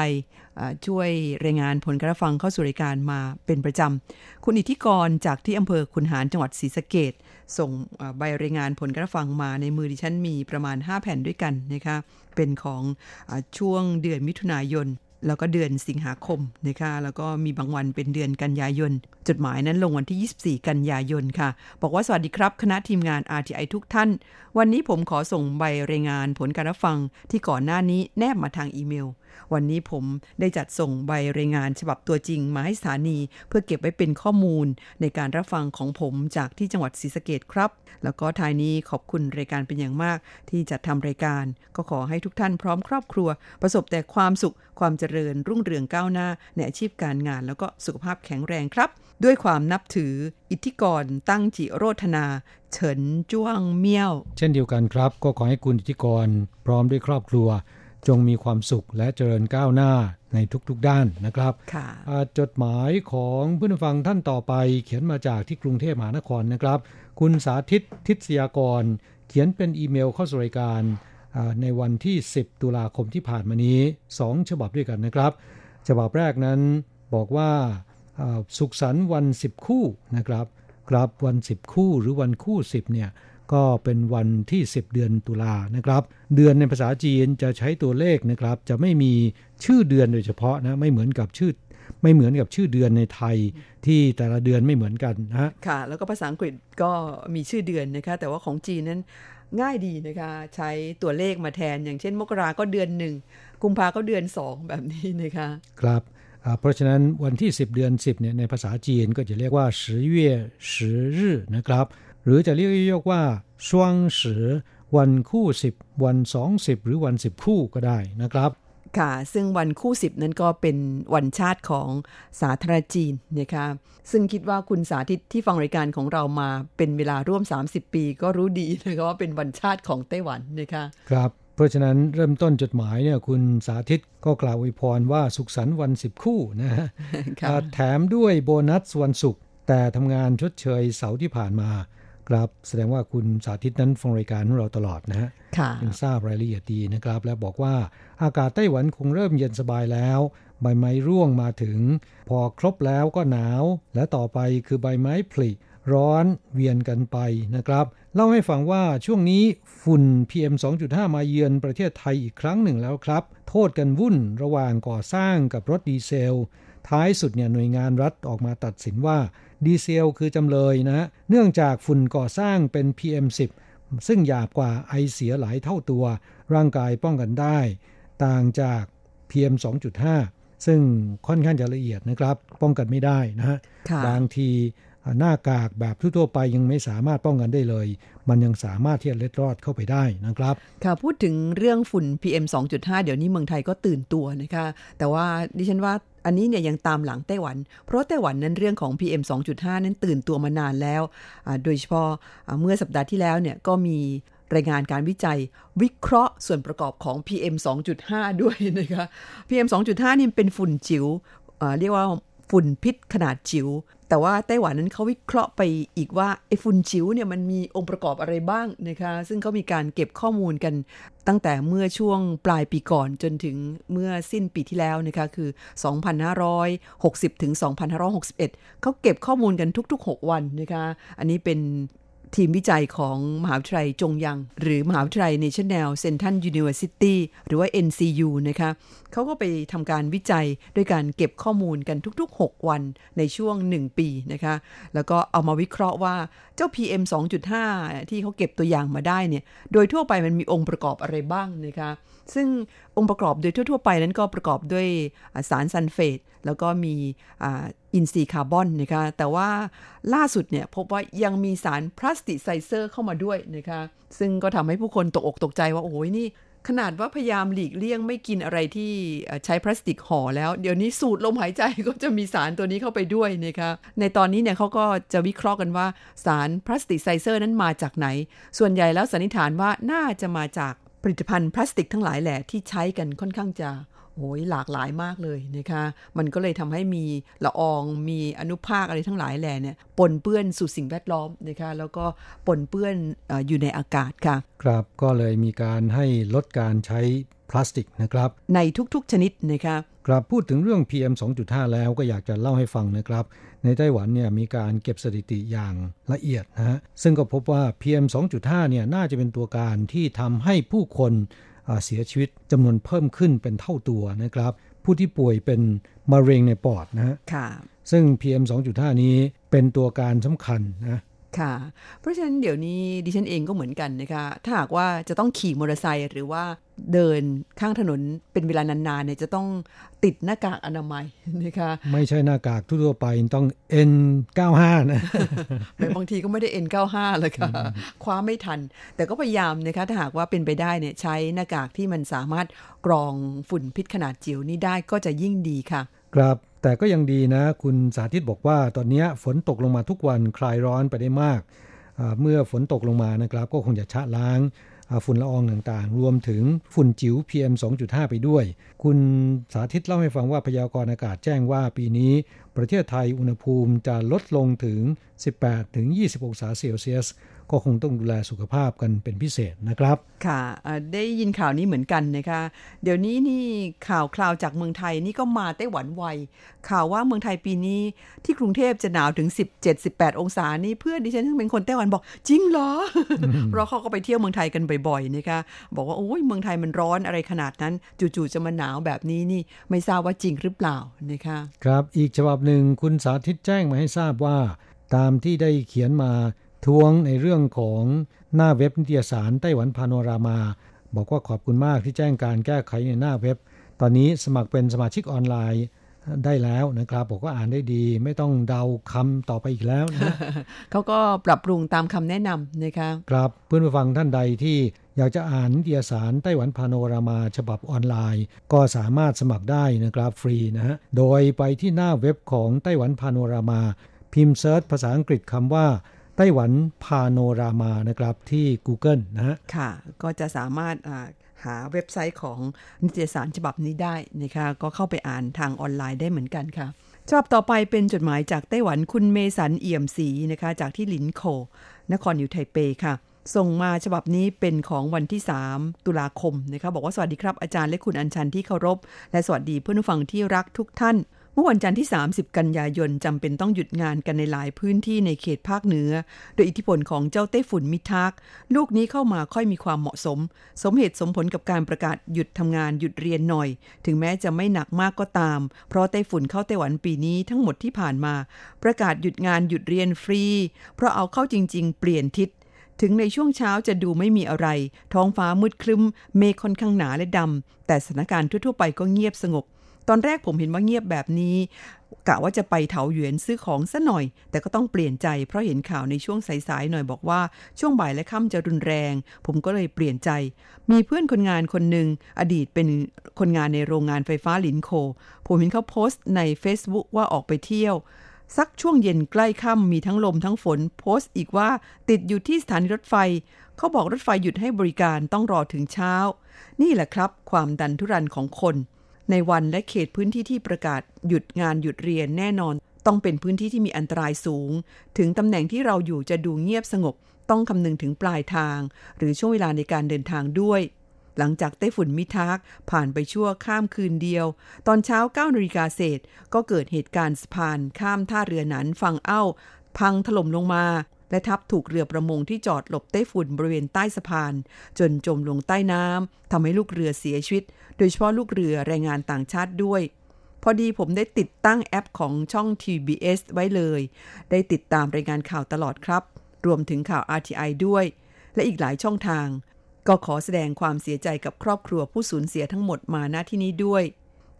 ช่วยรายงานผลการฟังเข้าสู่รายการมาเป็นประจำ คุณอิทธิกรจากที่อำเภอคุนหารจังหวัดศรีสะเกดส่งใบรายงานผลการฟังมาในมือดิฉันมีประมาณ 5 แผ่นด้วยกันนะคะเป็นของอช่วงเดือนมิถุนายน แล้วก็เดือนสิงหาคมนะคะแล้วก็มีบางวันเป็นเดือนกันยายน จดหมายนั้นลงวันที่ 24 กันยายนค่ะ บอกว่าสวัสดีครับ คณะทีมงาน RTI ทุกท่าน วันนี้ผมขอส่งใบรายงานผลการรับฟังที่ก่อนหน้านี้แนบมาทางอีเมล วันนี้ผมได้จัดส่งใบรายงานฉบับตัวจริงมาให้สถานี เพื่อเก็บไว้เป็นข้อมูลในการรับฟังของผมจากที่จังหวัดศรีสะเกดครับ แล้วก็ท้ายนี้ขอบคุณรายการเป็นอย่างมากที่จัดทำรายการ ก็ขอให้ทุกท่านพร้อมครอบครัว ประสบแต่ความสุขความเจริญรุ่งเรืองก้าวหน้า ในอาชีพการงาน แล้วก็สุขภาพแข็งแรงครับ ด้วยความนับถืออิทธิกรตั้งจิโรธนา เฉินจ้วงเมี่ยว เช่นเดียวกันครับ ก็ขอให้คุณอิทธิกรพร้อมด้วยครอบครัว จงมีความสุขและเจริญก้าวหน้าในทุกๆด้านนะครับจดหมายของผู้ฟังท่านต่อไป เขียนมาจากที่กรุงเทพมหานครนะครับ คุณสาธิตทิศยากร เขียนเป็นอีเมลเข้าสู่รายการในวันที่ 10 ตุลาคมที่ผ่านมานี้ 2 ฉบับด้วยกันนะครับ ฉบับแรกนั้นบอกว่าสุขสันต์วัน 10 คู่นะครับ ครับวัน 10 คู่หรือวันคู่ 10เนี่ย ก็เป็นวันที่ 10 เดือนตุลานะครับ เดือนในภาษาจีนจะใช้ตัวเลขนะครับ จะไม่มีชื่อเดือนโดยเฉพาะนะไม่เหมือนกับชื่อไม่เหมือนกับชื่อเดือนในไทยที่แต่ละเดือนไม่เหมือนกันนะค่ะ แล้วก็ภาษาอังกฤษก็มีชื่อเดือนนะคะ แต่ว่าของจีนนั้นง่ายดีนะคะ ใช้ตัวเลขมาแทน อย่างเช่น มกราก็เดือนหนึ่งกุมภาก็เดือน 2 แบบนี้นะคะ ครับเพราะฉะนั้นวันที่ 10 เดือน 10เนี่ยในภาษาจีนก็จะเรียกว่าสืเย่สืรื่นะครับ รือจะเรียกย่อว่าช่วงสือวันคู่สิบวันสองสิบหรือวันสิบคู่ก็ได้นะครับค่ะซึ่งวันคู่สิบนั้นก็เป็นวันชาติของสาธารณจีนนะคะซึ่งคิดว่าคุณสาธิตที่ฟังรายการของเรามาเป็นเวลาร่วม 30 ปี ก็รู้ดีนะคะว่าเป็นวันชาติของไต้หวันนะคะครับเพราะฉะนั้นเริ่มต้นจดหมายเนี่ยคุณสาธิตก็กล่าวอวยพรว่าสุขสันต์วันสิบคู่นะฮะแถมด้วยโบนัสวันศุกร์แต่ทำงานชดเชยเสาร์ที่ผ่านมา ครับแสดงว่าคุณสาธิตนั้นฟังรายการของเราตลอดนะฮะยังทราบรายละเอียดดีนะครับ และบอกว่าอากาศไต้หวันคงเริ่มเย็นสบายแล้ว ใบไม้ร่วงมาถึง พอครบแล้วก็หนาว และต่อไปคือใบไม้ผลิร้อนเวียนกันไปนะครับ เล่าให้ฟังว่าช่วงนี้ฝุ่น PM 2.5 มาเยือนประเทศไทยอีกครั้งหนึ่งแล้วครับ โทษกันวุ่นระหว่างก่อสร้างกับรถดีเซล ท้ายสุดเนี่ยหน่วยงานรัฐออกมาตัดสินว่า ดีเซลคือจำเลยนะเนื่องจากฝุ่นก่อสร้างเป็น PM10 ซึ่งหยาบกว่าไอเสียหลายเท่าตัว ร่างกายป้องกันได้ ต่างจาก PM 2.5ซึ่งค่อนข้างจะละเอียดนะครับ ป้องกันไม่ได้นะฮะบางที หน้ากากแบบทั่วไปยังไม่สามารถป้องกันได้เลย มันยังสามารถที่จะเล็ดรอดเข้าไปได้นะครับ ค่ะพูดถึงเรื่องฝุ่น PM 2.5 เดี๋ยวนี้เมืองไทยก็ตื่นตัวนะคะ แต่ว่าดิฉันว่าอันนี้เนี่ยยังตามหลังไต้หวัน เพราะไต้หวันนั้นเรื่องของ PM 2.5 นั้นตื่นตัวมานานแล้ว โดยเฉพาะเมื่อสัปดาห์ที่แล้วเนี่ยก็มีรายงานการวิจัยวิเคราะห์ส่วนประกอบของ PM 2.5 ด้วยนะคะ PM 2.5 นี่เป็นฝุ่นจิ๋วเรียกว่า ฝุ่นพิษขนาดจิ๋วแต่ว่าไต้หวันนั้นเขาวิเคราะห์ไปอีกว่าไอ้ฝุ่นจิ๋วเนี่ยมันมีองค์ประกอบอะไรบ้างนะคะซึ่งเขามีการเก็บข้อมูลกันตั้งแต่เมื่อช่วงปลายปีก่อนจนถึงเมื่อสิ้นปีที่แล้วนะคะคือ 2560 ถึง 2561 เขาเก็บข้อมูลกันทุก ๆ 6 วันนะคะอันนี้เป็น ทีมวิจัยของมหาวิทยาลัยจงยัง หรือมหาวิทยาลัย National Central University หรือว่า NCU นะคะเขาก็ไปทำการวิจัยด้วยการเก็บข้อมูลกันทุก ๆ 6 วันในช่วง 1 ปีนะคะแล้วก็เอามาวิเคราะห์ว่าเจ้า PM 2.5 ที่เขาเก็บตัวอย่างมาได้เนี่ยโดยทั่วไปมันมีองค์ประกอบอะไรบ้างนะคะ ซึ่งองค์ประกอบโดยทั่ว ๆ ไปนั้นก็ประกอบด้วยสารซัลเฟต แล้วก็มีอินทรีย์คาร์บอนนะคะแต่ว่าล่าสุดเนี่ยพบว่ายังมีสาร plasticizer เข้ามาด้วยนะคะซึ่งก็ทำให้ผู้คนตกอกตกใจว่า โอ้ยนี่ขนาดว่าพยายามหลีกเลี่ยงไม่กินอะไรที่ใช้พลาสติกห่อแล้ว เดี๋ยวนี้สูดลมหายใจก็จะมีสารตัวนี้เข้าไปด้วยนะคะในตอนนี้เนี่ยเขาก็จะวิเคราะห์กันว่าสาร plasticizer นั้นมาจากไหน ส่วนใหญ่แล้วสันนิษฐานว่าน่าจะมาจาก ผลิตภัณฑ์พลาสติกทั้งหลายแหละที่ใช้กันค่อนข้างจะโอ้ยหลากหลายมากเลยนะคะ มันก็เลยทำให้มีละอองมีอนุภาคอะไรทั้งหลายแหล่เนี่ยปนเปื้อนสู่สิ่งแวดล้อมนะคะ แล้วก็ปนเปื้อนออยู่ในอากาศค่ะ ครับก็เลยมีการให้ลดการใช้พลาสติกนะครับ ในทุกๆชนิดนะคะ ครับพูดถึงเรื่อง PM 2.5 แล้วก็อยากจะเล่าให้ฟังนะครับ ในไต้หวันเนี่ยมีการเก็บสถิติอย่างละเอียดนะฮะซึ่งก็พบว่า PM 2.5เนี่ยน่าจะเป็นตัวการที่ทำให้ผู้คนเสียชีวิตจำนวนเพิ่มขึ้นเป็นเท่าตัวนะครับ ผู้ที่ป่วยเป็นมะเร็งในปอดนะฮะค่ะซึ่ง PM 2.5 นี้เป็นตัวการสำคัญนะ ค่ะ เพราะฉะนั้นเดี๋ยวนี้ดิฉันเองก็เหมือนกันนะคะ ถ้าหากว่าจะต้องขี่มอเตอร์ไซค์หรือว่าเดินข้างถนนเป็นเวลานานๆเนี่ยจะต้องติดหน้ากากอนามัยนะคะไม่ใช่หน้ากากทั่วไปต้อง N95 นะบางทีก็ไม่ได้ N95 เลยค่ะคว้าไม่ทัน แต่ก็พยายามนะคะถ้าหากว่าเป็นไปได้เนี่ยใช้หน้ากากที่มันสามารถกรองฝุ่นพิษขนาดจิ๋วนี้ได้ก็จะยิ่งดีค่ะ ครับ แต่ก็ยังดีนะ คุณสาธิตบอกว่า ตอนนี้ฝนตกลงมาทุกวันคลายร้อนไปได้มาก เมื่อฝนตกลงมานะครับ ก็คงจะชะล้างฝุ่นละอองต่างๆ รวมถึงฝุ่นจิ๋ว PM 2.5 ไปด้วย คุณสาธิตเล่าให้ฟังว่าพยากรณ์อากาศแจ้งว่าปีนี้ ประเทศไทยอุณหภูมิจะลดลงถึง 18-20 องศาเซลเซียส ก็คงต้องดูแลสุขภาพกันเป็นพิเศษนะครับ ค่ะได้ยินข่าวนี้เหมือนกันนะคะ เดี๋ยวนี้นี่ข่าวคราวจากเมืองไทยนี่ก็มาไต้หวันไว ข่าวว่าเมืองไทยปีนี้ที่กรุงเทพจะหนาวถึง 17-18 องศานี่เพื่อนดิฉันซึ่งเป็นคนไต้หวันบอกจริงเหรอ เพราะเขาก็ไปเที่ยวเมืองไทยกันบ่อยๆนะคะบอกว่าโอ้ยเมืองไทยมันร้อนอะไรขนาดนั้น จู่ๆจะมาหนาวแบบนี้นี่ไม่ทราบว่าจริงหรือเปล่านะคะครับอีกฉบับหนึ่งคุณสาธิตแจ้งมาให้ทราบว่า ตามที่ได้เขียนมา ทวงในเรื่องของหน้าเว็บนิตยสารไต้หวันพาโนรามา บอกว่าขอบคุณมากที่แจ้งการแก้ไขในหน้าเว็บ ตอนนี้สมัครเป็นสมาชิกออนไลน์ได้แล้วนะครับบอกว่าอ่านได้ดี ไม่ต้องเดาคำต่อไปอีกแล้วนะเขาก็ปรับปรุงตามคำแนะนำนะคะครับเพื่อนผู้ฟังท่านใดที่อยากจะอ่านนิตยสารไต้หวันพาโนรามาฉบับออนไลน์ ก็สามารถสมัครได้นะครับฟรีนะฮะโดยไปที่หน้าเว็บของ Taiwan Panorama พิมพ์ search ภาษาอังกฤษคำว่า Taiwan Panorama นะครับที่ Google นะฮะค่ะ ก็จะสามารถหาเว็บไซต์ของนิตยสารฉบับนี้ได้นะคะก็เข้าไปอ่านทางออนไลน์ได้เหมือนกันค่ะฉบับต่อไปเป็นจดหมายจากไต้หวันคุณเมสันเอี่ยมศรีนะคะจากที่หลินโข่ว นครนิวไทเปค่ะ ส่งมาฉบับนี้เป็นของวันที่ 3 ตุลาคมนะคะบอกว่าสวัสดีครับอาจารย์และคุณอัญชันที่เคารพ และสวัสดีเพื่อนผู้ฟังที่รักทุกท่าน มื่อวันจันทร์ที่ 30 กันยายนจำเป็นต้องหยุดงานกันในหลายพื้นที่ในเขตภาคเหนือ โดยอิทธิพลของเจ้าไต้ฝุ่นมิทักลูกนี้เข้ามาค่อยมีความเหมาะสม สมเหตุสมผลกับการประกาศหยุดทำงานหยุดเรียนหน่อย ถึงแม้จะไม่หนักมากก็ตาม เพราะไต้ฝุ่นเข้าไต้หวันปีนี้ทั้งหมดที่ผ่านมา ประกาศหยุดงานหยุดเรียนฟรี เพราะเอาเข้าจริง ๆ เปลี่ยนทิศถึงในช่วงเช้าจะดูไม่มีอะไร ท้องฟ้ามืดคลึ้ม เมฆค่อนข้างหนาและดำ แต่สถานการณ์ทั่วๆไปก็เงียบสงบ ตอนแรกผมเห็นว่าเงียบแบบนี้กะว่าจะไปเถาหยวนซื้อของซะหน่อย แต่ก็ต้องเปลี่ยนใจเพราะเห็นข่าวในช่วงสายๆหน่อยบอกว่าช่วงบ่ายและค่ำจะรุนแรง ผมก็เลยเปลี่ยนใจ มีเพื่อนคนงานคนหนึ่งอดีตเป็นคนงานในโรงงานไฟฟ้าหลินโค ผมเห็นเขาโพสต์ใน Facebook ว่าออกไปเที่ยวสักช่วงเย็นใกล้ค่ำมีทั้งลมทั้งฝน โพสต์อีกว่าติดอยู่ที่สถานีรถไฟ เขาบอกรถไฟหยุดให้บริการต้องรอถึงเช้า นี่แหละครับ ความดันทุรันของคน ในวันและเขตพื้นที่ที่ประกาศหยุดงานหยุดเรียนแน่นอน ต้องเป็นพื้นที่ที่มีอันตรายสูง ถึงตำแหน่งที่เราอยู่จะดูเงียบสงบ ต้องคำนึงถึงปลายทาง หรือช่วงเวลาในการเดินทางด้วย หลังจากไต้ฝุ่นมิทากผ่านไปชั่วข้ามคืนเดียว ตอนเช้า9นาฬิกาเศษ ก็เกิดเหตุการณ์สะพานข้ามท่าเรือหนันฝั่งเอ้า พังถล่มลงมาและทับถูกเรือประมงที่จอดหลบไต้ฝุ่นบริเวณใต้สะพาน จนจมลงใต้น้ำทำให้ลูกเรือเสียชีวิต โดยเฉพาะลูกเรือแรงงานต่างชาติด้วย พอดีผมได้ติดตั้งแอปของช่อง TBS ไว้เลย ได้ติดตามรายงานข่าวตลอดครับ รวมถึงข่าว RTI ด้วย และอีกหลายช่องทาง ก็ขอแสดงความเสียใจกับครอบครัวผู้สูญเสียทั้งหมดมาณที่นี้ด้วย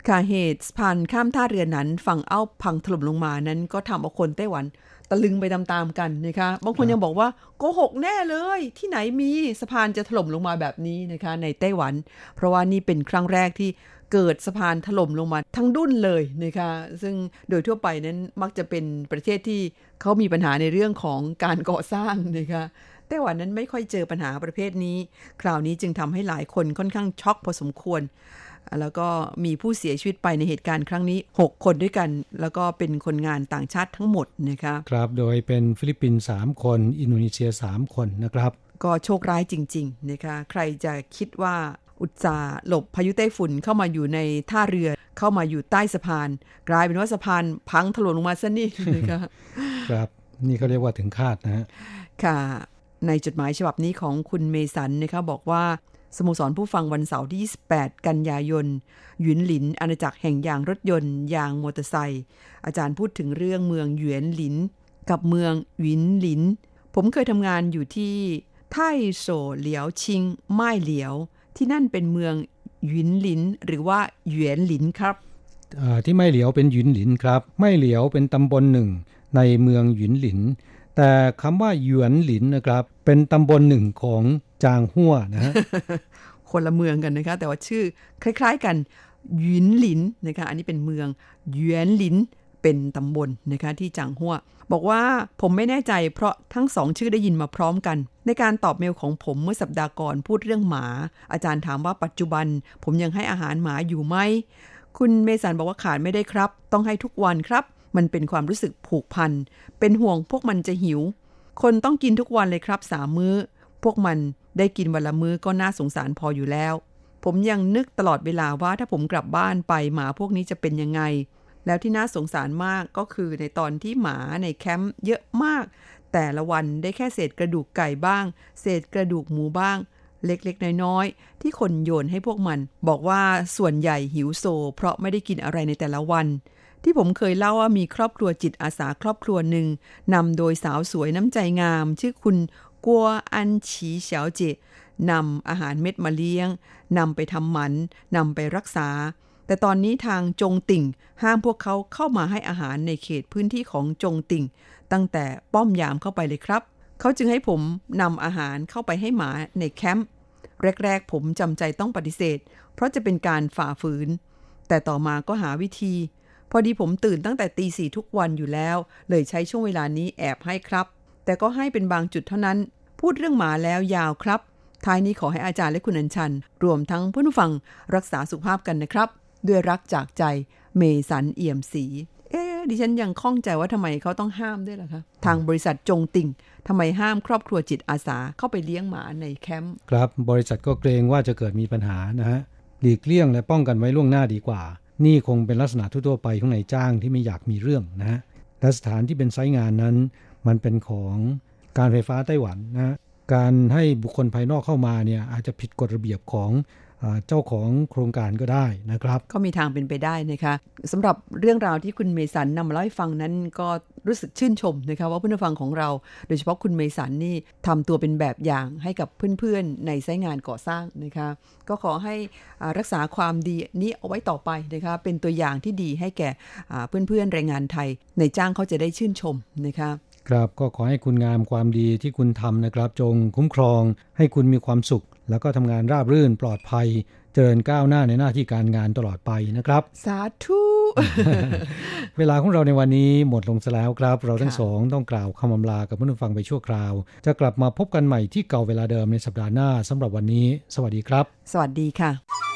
ค่ะเหตุสะพานข้ามท่าเรือนั้นฝั่งเอ้าพังถล่มลงมานั้นก็ทำเอาคนไต้หวัน ตะลึงไปตามๆกันนะคะ บางคนยังบอกว่าโกหกแน่เลย ที่ไหนมีสะพานจะถล่มลงมาแบบนี้นะคะ ในไต้หวัน เพราะว่านี่เป็นครั้งแรกที่เกิดสะพานถล่มลงมาทั้งดุนเลยนะคะ ซึ่งโดยทั่วไปนั้นมักจะเป็นประเทศที่เขามีปัญหาในเรื่องของการก่อสร้างนะคะไต้หวันนั้นไม่ค่อยเจอปัญหาประเภทนี้ คราวนี้จึงทำให้หลายคนค่อนข้างช็อกพอสมควร แล้วก็มีผู้เสียชีวิตไปในเหตุการณ์ครั้งนี้ 6 คนด้วยกัน แล้วก็เป็นคนงานต่างชาติทั้งหมดนะคะครับโดยเป็นฟิลิปปินส์3คน อินโดนีเซีย 3 คนนะครับก็โชคร้ายจริง ๆ นะคะ ใครจะคิดว่าอุตสาห์หลบพายุไต้ฝุ่นเข้ามาอยู่ในท่าเรือ เข้ามาอยู่ใต้สะพาน กลายเป็นว่าสะพานพังถล่มลงมาซะนี่นะคะครับนี่เขาเรียกว่าถึงคาดนะฮะค่ะ ในจดหมายฉบับนี้ของคุณเมสันนะคะบอกว่า สโมสรผู้ฟังวันเสาร์ที่ 28 กันยายนหยวนหลิน อาณาจักรแห่งยางรถยนต์ ยางมอเตอร์ไซค์อาจารย์พูดถึงเรื่องเมืองหยวนหลิน กับเมืองหวินหลิน ผมเคยทำงานอยู่ที่ไทโซเหลียวชิง ไม่เหลียว ที่นั่นเป็นเมืองหวินหลิน หรือว่าหยวนหลินครับที่ไม่เหลียวเป็นหยุนหลินครับ ไม่เหลียวเป็นตำบลหนึ่ง ในเมืองหยุนหลิน แต่คำว่าหยวนหลินนะครับ เป็นตำบลหนึ่งของ จางหัวนะฮะคนละเมืองกันนะคะ แต่ว่าชื่อคล้าย ๆกันหยินหลินนะคะ อันนี้เป็นเมืองหยวนหลินเป็นตำบลนะคะที่จางหัวบอกว่าผมไม่แน่ใจเพราะทั้งสองชื่อได้ยินมาพร้อมกัน ในการตอบเมลของผมเมื่อสัปดาห์ก่อนพูดเรื่องหมา อาจารย์ถามว่าปัจจุบัน ผมยังให้อาหารหมาอยู่ไหม คุณเมสันบอกว่าขาดไม่ได้ครับ ต้องให้ทุกวันครับ มันเป็นความรู้สึกผูกพัน เป็นห่วงพวกมันจะหิว คนต้องกินทุกวันเลยครับสามมื้อ พวกมันได้กินวันละมื้อก็น่าสงสารพออยู่แล้ว ผมยังนึกตลอดเวลาว่าถ้าผมกลับบ้านไปหมาพวกนี้จะเป็นยังไง แล้วที่น่าสงสารมากก็คือในตอนที่หมาในแคมป์เยอะมาก แต่ละวันได้แค่เศษกระดูกไก่บ้าง เศษกระดูกหมูบ้าง เล็กๆ น้อยๆ ที่คนโยนให้พวกมัน บอกว่าส่วนใหญ่หิวโซ เพราะไม่ได้กินอะไรในแต่ละวันที่ผมเคยเล่าว่ามีครอบครัวจิตอาสาครอบครัวหนึ่งนำโดยสาวสวยน้ำใจงาม ชื่อคุณ กัวอันฉีเฉาเจนำอาหารเม็ดมาเลี้ยงนำไปทำหมันนำไปรักษา แต่ตอนนี้ทางจงติ่ง ห้ามพวกเขาเข้ามาให้อาหารในเขตพื้นที่ของจงติ่ง ตั้งแต่ป้อมยามเข้าไปเลยครับ เขาจึงให้ผมนำอาหารเข้าไปให้หมาในแคมป์แรกๆ ผมจำใจต้องปฏิเสธ เพราะจะเป็นการฝ่าฝืน แต่ต่อมาก็หาวิธี พอดีผมตื่นตั้งแต่ตีสี่ทุกวันอยู่แล้ว เลยใช้ช่วงเวลานี้แอบให้ครับ แต่ก็ให้เป็นบางจุดเท่านั้น พูดเรื่องหมาแล้วยาวครับ ท้ายนี้ขอให้อาจารย์และคุณอัญชัน รวมทั้งเพื่อนผู้ฟังรักษาสุขภาพกันนะครับ ด้วยรักจากใจเมสันเอี่ยมสีเอ๊ดิฉันยังข้องใจว่าทำไมเขาต้องห้ามด้วยล่ะคะทางบริษัทจงติ่งทำไมห้ามครอบครัวจิตอาสาเข้าไปเลี้ยงหมาในแคมป์ครับบริษัทก็เกรงว่าจะเกิดมีปัญหานะฮะหลีกเลี่ยงและป้องกันไว้ล่วงหน้าดีกว่า นี่คงเป็นลักษณะทั่วๆไปของนายจ้างที่ไม่อยากมีเรื่องนะฮะและสถานที่เป็นไซต์งานนั้น มันเป็นของการไฟฟ้าไต้หวันนะการให้บุคคลภายนอกเข้ามาเนี่ยอาจจะผิดกฎระเบียบของเจ้าของโครงการก็ได้นะครับ ก็มีทางเป็นไปได้นะคะสำหรับเรื่องราวที่คุณเมสันนำมาเล่าให้ฟังนั้นก็รู้สึกชื่นชมนะคะว่าผู้ฟังของเรา โดยเฉพาะคุณเมสันนี่ทำตัวเป็นแบบอย่างให้กับเพื่อนๆ ในไซต์งานก่อสร้างนะคะ ก็ขอให้รักษาความดีนี้เอาไว้ต่อไปนะคะเป็นตัวอย่างที่ดีให้แก่เพื่อนๆแรงงานไทย ในจ้างเขาจะได้ชื่นชมนะคะ ครับก็ขอให้คุณงามความดีที่คุณทำนะครับ จงคุ้มครอง ให้คุณมีความสุข แล้วก็ทำงานราบรื่นปลอดภัย เจริญก้าวหน้าในหน้าที่การงานตลอดไปนะครับ สาธุเวลาของเราในวันนี้หมดลงซะแล้วครับ เราทั้งสองต้องกล่าวคำอำลากับผู้ฟังไปชั่วคราว จะกลับมาพบกันใหม่ที่เก่าเวลาเดิมในสัปดาห์หน้าสำหรับวันนี้ สวัสดีครับ สวัสดีค่ะ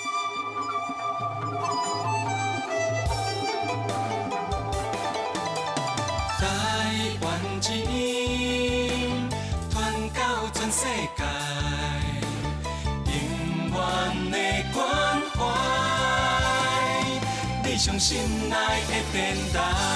信ないてペンだ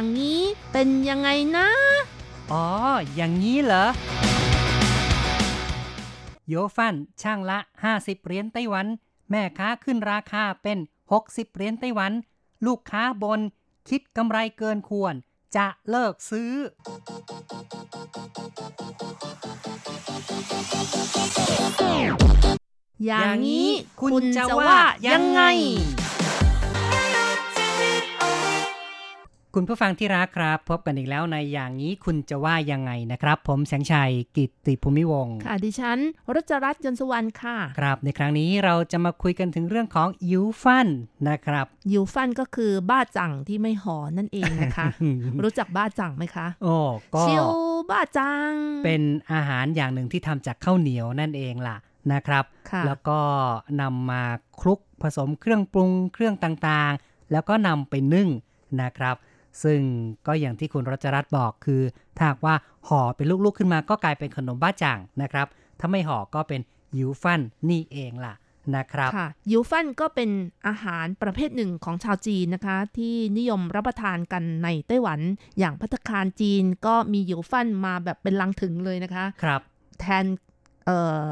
อย่างนี้เป็นยังไงนะ อ๋อ อย่างนี้เหรอ โยฟันช่างละ 50 เหรียญไต้หวัน แม่ค้าขึ้นราคาเป็น 60 เหรียญไต้หวัน ลูกค้าบน คิดกำไรเกินควร จะเลิกซื้อ อย่างนี้คุณจะว่ายังไง คุณผู้ฟังที่รักครับ พบกันอีกแล้วในอย่างนี้คุณจะว่ายังไงนะครับ ผมแสงชัยกิตติภูมิวงค่ะดิฉันรัชรัตน์ยนสุวรรณค่ะ ครับในครั้งนี้เราจะมาคุยกันถึงเรื่องของยูฟันนะครับยูฟันก็คือบ้าจังที่ไม่ห่อนั่นเองนะคะ รู้จักบ้าจังไหมคะโอ้ก็ชิวบ้าจัง เป็นอาหารอย่างหนึ่งที่ทำจากข้าวเหนียวนั่นเองล่ะนะครับ แล้วก็นำมาคลุกผสมเครื่องปรุงเครื่องต่างๆ แล้วก็นำไปนึ่งนะครับ ซึ่งก็อย่างที่คุณรัชรัตน์บอกคือถ้าว่าห่อเป็นลูกๆขึ้นมาก็กลายเป็นขนมบ้าจ่างนะครับ ถ้าไม่ห่อก็เป็นยูฟันนี่เองล่ะนะครับค่ะยูฟันก็เป็นอาหารประเภทหนึ่งของชาวจีนนะคะ ที่นิยมรับประทานกันในไต้หวัน อย่างพัตคารจีนก็มียูฟันมาแบบเป็นลังถึงเลยนะคะครับแทนเอ่อ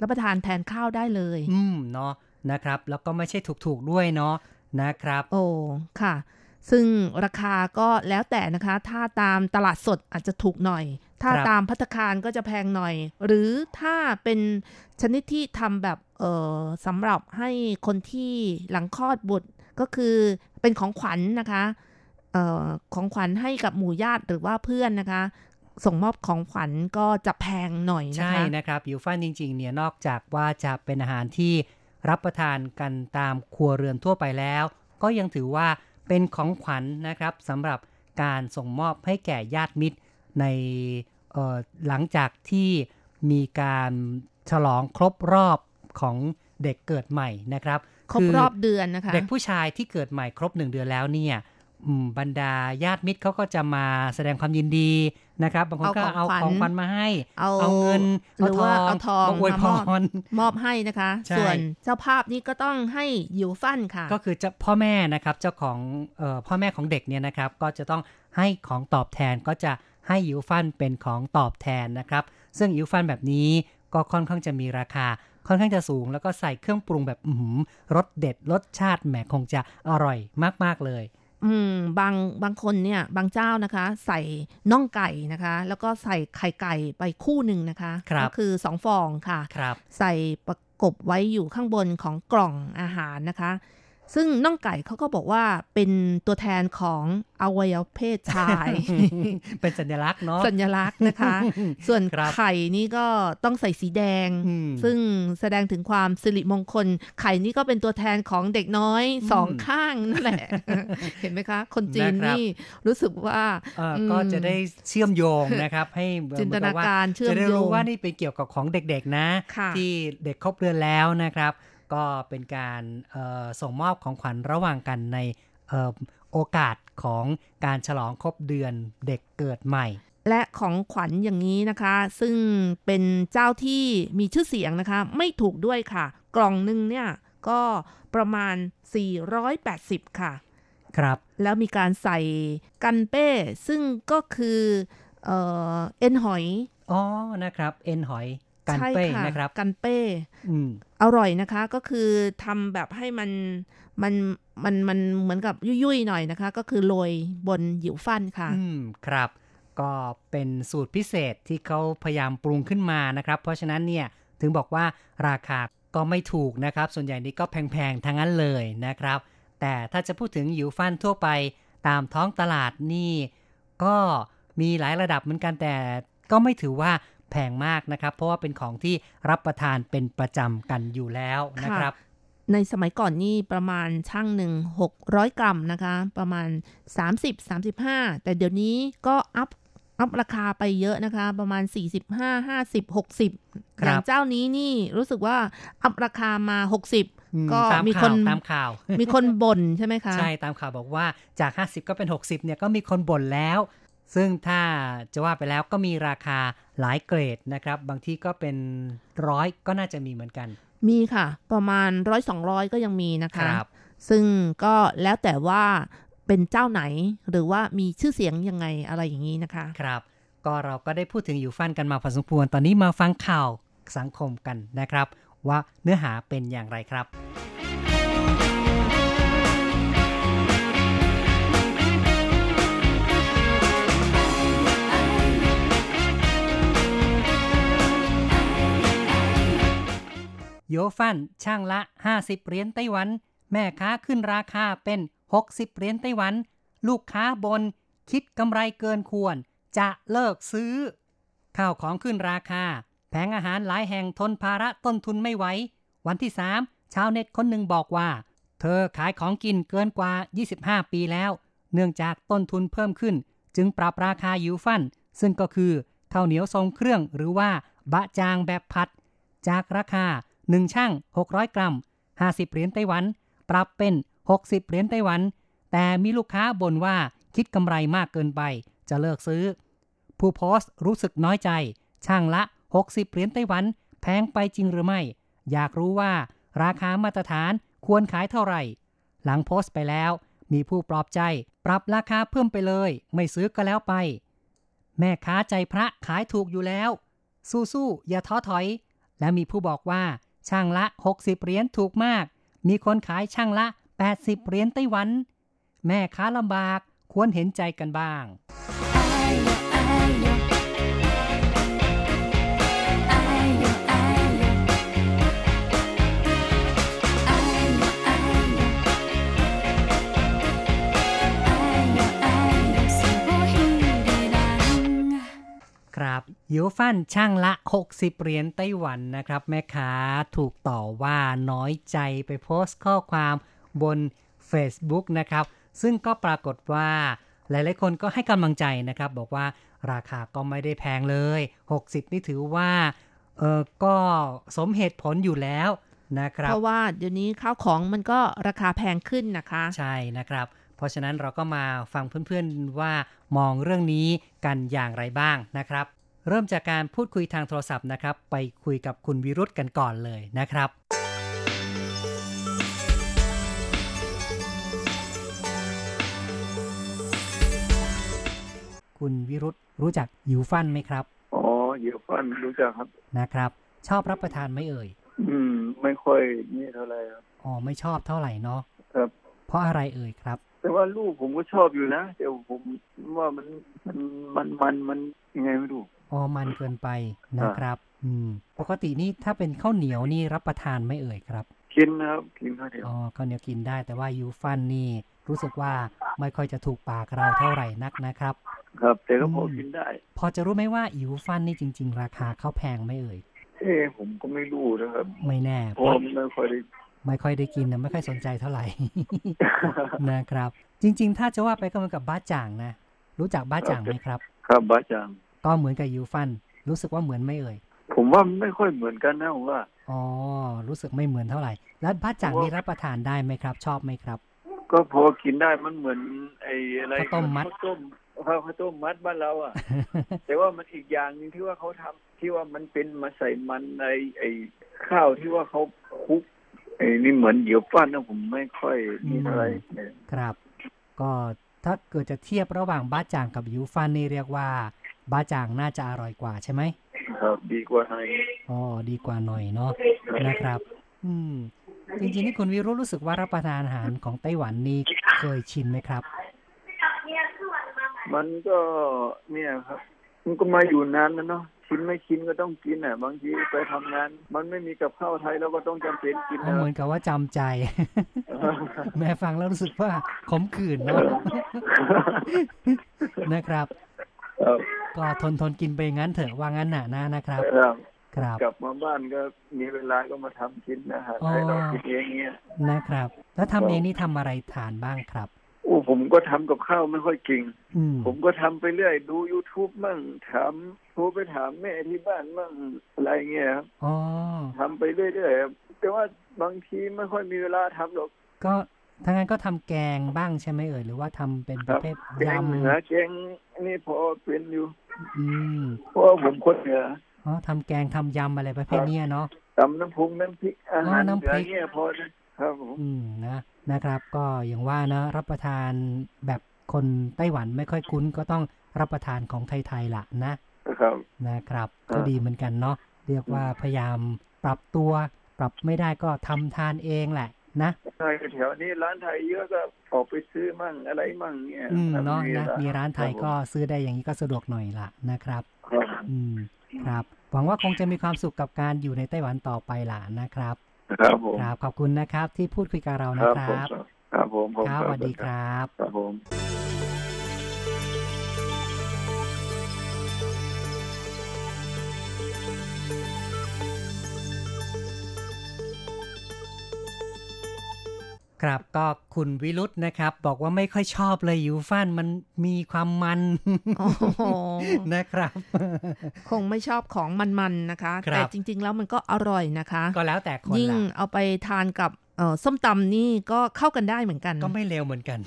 รับประทานแทนข้าวได้เลย อืมเนาะนะครับ แล้วก็ไม่ใช่ถูกๆด้วยเนาะนะครับ โอ้ค่ะ ซึ่งราคาก็แล้วแต่นะคะ ถ้าตามตลาดสดอาจจะถูกหน่อย ถ้าตามพัตคารก็จะแพงหน่อย หรือถ้าเป็นชนิดที่ทำแบบเออสำหรับให้คนที่หลังคลอดบุตรก็คือเป็นของขวัญนนะคะออของขวัญให้กับหมู่ญาติหรือว่าเพื่อนนะคะ ส่งมอบของขวัญก็จะแพงหน่อยนะคะ ใช่นะครับยูฟันจริง ๆ เนี่ยนอกจากว่าจะเป็นอาหารที่รับประทานกันตามครัวเรือนทั่วไปแล้ว ก็ยังถือว่า เป็นของขวัญนนะครับสำหรับการส่งมอบให้แก่ญาติมิตรในหลังจากที่มีการฉลองครบรอบของเด็กเกิดใหม่นะครับ ครบรอบเดือนนะคะ เด็กผู้ชายที่เกิดใหม่ครบหนึ่งเดือนแล้วเนี่ย บรรดาญาติมิตรเขาก็จะมาแสดงความยินดีนะครับ บางคนก็เอาของขวัญมาให้ เอาเงินหรือว่าเอาทองมาอวยพรมอบให้นะคะ ส่วนเจ้าภาพนี่ก็ต้องให้ยูฟันค่ะ ก็คือเจ้าพ่อแม่นะครับเจ้าของเอ่อพ่อแม่ของเด็กเนี่ยนะครับ ก็จะต้องให้ของตอบแทนก็จะให้ยูฟันเป็นของตอบแทนนะครับ ซึ่งยูฟันแบบนี้ก็ค่อนข้างจะมีราคาค่อนข้างจะสูง แล้วก็ใส่เครื่องปรุงแบบรสเด็ดรสชาติแหมคงจะอร่อยมากๆเลย อืมบางบางคนเนี่ย บางเจ้านะคะ ใส่น่องไก่นะคะ แล้วก็ใส่ไข่ไก่ไปคู่หนึ่งนะคะคก็คือสองฟองค่ะครับใส่ประกบไว้อยู่ข้างบนของกล่องอาหารนะคะ ซึ่งน่องไก่เขาก็บอกว่าเป็นตัวแทนของอวัยวะเพศชาย เป็นสัญลักษณ์เนาะสัญลักษณ์นะคะ ส่วนไข่นี่ก็ต้องใส่สีแดง ซึ่งแสดงถึงความสิริมงคล ไข่นี่ก็เป็นตัวแทนของเด็กน้อยสองข้างนั่นแหละ เห็นไหมคะ คนจีนนี่รู้สึกว่าก็จะได้เชื่อมโยงนะครับ ให้จินตนาการเชื่อมโยงจะได้รู้ว่านี่เป็นเกี่ยวกับของเด็กๆนะ ที่เด็กครบเดือนแล้วนะครับ ก็เป็นการส่งมอบของขวัญระหว่างกันในโอกาสของการฉลองครบเดือนเด็กเกิดใหม่ และของขวัญอย่างนี้นะคะ ซึ่งเป็นเจ้าที่มีชื่อเสียงนะคะ ไม่ถูกด้วยค่ะ กล่องหนึ่งเนี่ยก็ประมาณ 480 ค่ะ ครับ แล้วมีการใส่กันเป้ ซึ่งก็คือเอ่อเอ็นหอย อ๋อ นะครับ เอ็นหอย กันเป้นะครับกันเป้อืมอร่อยนะคะก็คือทำแบบให้มันมันมันมันเหมือนกับยุ่ยๆหน่อยนะคะ ก็คือโรยบนหยิวฟันค่ะ อืมครับ ก็เป็นสูตรพิเศษที่เขาพยายามปรุงขึ้นมานะครับ เพราะฉะนั้นเนี่ยถึงบอกว่าราคาก็ไม่ถูกนะครับ ส่วนใหญ่นี้ก็แพงๆทั้งนั้นเลยนะครับ แต่ถ้าจะพูดถึงหยิวฟันทั่วไปตามท้องตลาดนี่ ก็มีหลายระดับเหมือนกันแต่ก็ไม่ถือว่า แพงมากนะครับ เพราะว่าเป็นของที่รับประทานเป็นประจำกันอยู่แล้วนะครับ ในสมัยก่อนนี่ประมาณช่างหนึ่ง600กรัมนะคะ ประมาณ 30-35 แต่เดี๋ยวนี้ก็อัพอัพราคาไปเยอะนะคะ ประมาณ 45 50 60อย่างเจ้านี้นี่รู้สึกว่าอัพราคามา 60 ก็มีคนตามข่าว มีคนบ่นใช่ไหมคะ ใช่ตามข่าวบอกว่าจาก 50 ก็เป็น 60เนี่ยก็มีคนบ่นแล้ว ซึ่งถ้าจะว่าไปแล้วก็มีราคาหลายเกรดนะครับ บางที่ก็เป็นร้อยก็น่าจะมีเหมือนกัน มีค่ะ ประมาณร้อยสองร้อยก็ยังมีนะคะครับซึ่งก็แล้วแต่ว่าเป็นเจ้าไหนหรือว่ามีชื่อเสียงยังไงอะไรอย่างนี้นะคะ ครับ ก็เราก็ได้พูดถึงอยู่ฟันกันมาพอสมควร ตอนนี้มาฟังข่าวสังคมกันนะครับ ว่าเนื้อหาเป็นอย่างไรครับ ฟันช่างละ 50 เหรียญไต้หวัน แม่ค้าขึ้นราคาเป็น 60 เหรียญไต้หวัน ลูกค้าบน คิดกำไรเกินควร จะเลิกซื้อ ข้าวของขึ้นราคา แผงอาหารหลายแห่งทนภาระต้นทุนไม่ไหว วันที่ 3 ชาวเน็ตคนหนึ่งบอกว่า เธอขายของกินเกินกว่า 25 ปีแล้ว เนื่องจากต้นทุนเพิ่มขึ้น จึงปรับราคายูฟัน ซึ่งก็คือข้าวเหนียวทรงเครื่องหรือว่าบะจางแบบพัด จากราคา 1 ช่าง 600 กรัม 50 เหรียญไต้หวัน ปรับเป็น 60 เหรียญไต้หวัน แต่มีลูกค้าบ่นว่าคิดกำไรมากเกินไป จะเลิกซื้อ ผู้โพสต์รู้สึกน้อยใจ ช่างละ 60 เหรียญไต้หวัน แพงไปจริงหรือไม่ อยากรู้ว่า ราคามาตรฐานควรขายเท่าไหร่ หลังโพสต์ไปแล้ว มีผู้ปลอบใจ ปรับราคาเพิ่มไปเลย ไม่ซื้อก็แล้วไป แม่ค้าใจพระขายถูกอยู่แล้ว สู้ๆอย่าท้อถอย และมีผู้บอกว่า ช่างละ 60 เหรียญถูกมาก มีคนขายช่างละ 80 เหรียญไต้หวัน แม่ค้าลำบากควรเห็นใจกันบ้าง ครับยูฟันช่างละ 60 เหรียญไต้หวันนะครับ แม่ค้าถูกต่อว่าน้อยใจไปโพสต์ข้อความบน Facebook นะครับ ซึ่งก็ปรากฏว่าหลายๆคนก็ให้กำลังใจนะครับ บอกว่าราคาก็ไม่ได้แพงเลย 60 นี่ถือว่าเออก็สมเหตุผลอยู่แล้วนะครับ เพราะว่าเดี๋ยวนี้ข้าวของมันก็ราคาแพงขึ้นนะคะ ใช่นะครับ เพราะฉะนั้นเราก็มาฟังเพื่อนๆว่ามองเรื่องนี้กันอย่างไรบ้างนะครับ เริ่มจากการพูดคุยทางโทรศัพท์นะครับ ไปคุยกับคุณวิรุธกันก่อนเลยนะครับคุณวิรุธรู้จักยูฟันไหมครับ อ๋อยูฟันรู้จักครับ นะครับ ชอบรับประทานไหมเอ่ย อืม ไม่ค่อยนี่เท่าไหร่ครับ อ๋อ ไม่ชอบเท่าไหร่เนาะ ครับ เพราะอะไรเอ่ยครับ แต่ว่าลูกผมก็ชอบอยู่นะแต่ผมว่ามันมันมันมันมันยังไงไม่รู้อ๋อมันเกินไปนะครับ อืม ปกตินี่ถ้าเป็นข้าวเหนียวนี่รับประทานไม่เอ่ยครับ กินนะครับกินข้าวเหนียวอ๋อข้าวเหนียวกินได้ แต่ว่ายูฟันนี่รู้สึกว่าไม่ค่อยจะถูกปากเราเท่าไหร่นักนะครับ ครับ แต่ก็พอกินได้ พอจะรู้ไหมว่ายูฟันนี่จริง ๆ ราคาข้าวแพงไม่เอ่ยเอ้ผมก็ไม่รู้นะครับ ไม่แน่ผมไม่ค่อยได้ ไม่ค่อยได้กินนะไม่ค่อยสนใจเท่าไหร่นะครับ จริง ๆ ถ้าจะว่าไปก็เหมือนกับบ้าจ่างนะ รู้จักบ้าจ่างไหมครับ ครับบ้าจังก็เหมือนกับยูฟัน รู้สึกว่าเหมือนไม่เอ่ย ผมว่าไม่ค่อยเหมือนกันนะผมว่าอ๋อรู้สึกไม่เหมือนเท่าไหร่ แล้วบ้าจ่างนี่รับประทานได้ไหมครับ ชอบไหมครับ ก็พอกินได้มันเหมือนไอ้อะไรข้าวต้มมัดข้าวต้มข้าวต้มมัดบ้านเราอะ แต่ว่ามันอีกอย่างหนึงที่ว่าเขาทำที่ว่ามันเป็นมาใส่มันในไอ้ข้าวที่ว่าเขาคลุก ไอ้นี่เหมือนเดี๋ยวปั้นนะผมไม่ค่อยนี่เท่าไหร่ครับ ก็ถ้าเกิดจะเทียบระหว่างบ้าจ่างกับยูฟันนี่เรียกว่าบ้าจ่างน่าจะอร่อยกว่าใช่ไหมครับดีกว่าหน่อยอ๋อดีกว่าหน่อยเนาะนะครับ อืมจริงๆนี่คุณวิรุธรู้สึกว่ารับประทานอาหารของไต้หวันนี่เคยชินไหมครับ มันก็เนี่ยครับ มันก็มาอยู่นานแล้วเนาะ ชินไม่ชินก็ต้องกินอะ บางทีไปทำงาน มันไม่มีกับข้าวไทยเราก็ต้องจำเป็นกินก็นะเหมือนกับว่าจำใจ แม่ฟังแล้วรู้สึกว่าขมขื่นเนาะนะครับครับก็ทนทนกินไปงั้นเถอะว่างั้นน่ะนะนะครับครับครับกลับมาบ้านก็มีเวลาก็มาทำกินอาหารไทยเรากินเองเงี้ยนะครับ แล้วทำเองนี่ทำอะไรทานบ้างครับโอ้ ผมก็ทำกับข้าวไม่ค่อยเก่งอืมผมก็ทำไปเรื่อย ดู YouTube มั่งถามโทรไปถามแม่ที่บ้านมั่งอะไรเงี้ยครับอ๋อทำไปเรื่อยๆครับแต่ว่าบางทีไม่ค่อยมีเวลาทำหรอกก็ถ้างั้นก็ทำแกงบ้างใช่ไหมเอ่ยหรือว่าทำเป็นประเภทแกยงเหนือแกงนี่พอเป็นอยู่ำอืมเพราะว่าผมคนเหนืออ๋อทำแกงทำยำอะไรประเภทเนี้ยเนาะตำน้ำพุงน้ำพริกอาหารอ๋อน้ำเหพนืริอกเงี้ยพอนะครับผมอืมนะ นะครับ ก็อย่างว่านะรับประทานแบบคนไต้หวันไม่ค่อยคุ้นก็ต้องรับประทานของไทยๆล่ะนะครับนะครับครับ ก็ดีเหมือนกันเนาะเรียกว่าพยายามปรับตัว ปรับไม่ได้ก็ทำทานเองแหละนะใช่แถวนี้ร้านไทยเยอะก็ออกไปซื้อมั่งอะไรมั่งเนี่ยอืมถ้เนาะวนะลมีร้านไทยก็ซื้อได้อย่างนี้ก็สะดวกหน่อยล่ะนะครับครับอืมครับหวังว่าคงจะมีความสุขกับการอยู่ในไต้หวันต่อไปล่ะนะครับ ครับผมครับขอบคุณนะครับที่พูดคุยกับเราคนะรับคผมรับ ครับผมผมครับสวัสดีครับครับผม ครับก็คุณวิรุธนะครับ บอกว่าไม่ค่อยชอบเลยยูฟันมันมีความมันโอ้โหนะครับ คงไม่ชอบของมันๆนะคะครับแต่จริง ๆ แล้วมันก็อร่อยนะคะ ก็แล้วแต่คนยิ่งละเอาไปทานกับเอ่อส้มตำนี่ก็เข้ากันได้เหมือนกัน ก็ไม่เลวเหมือนกัน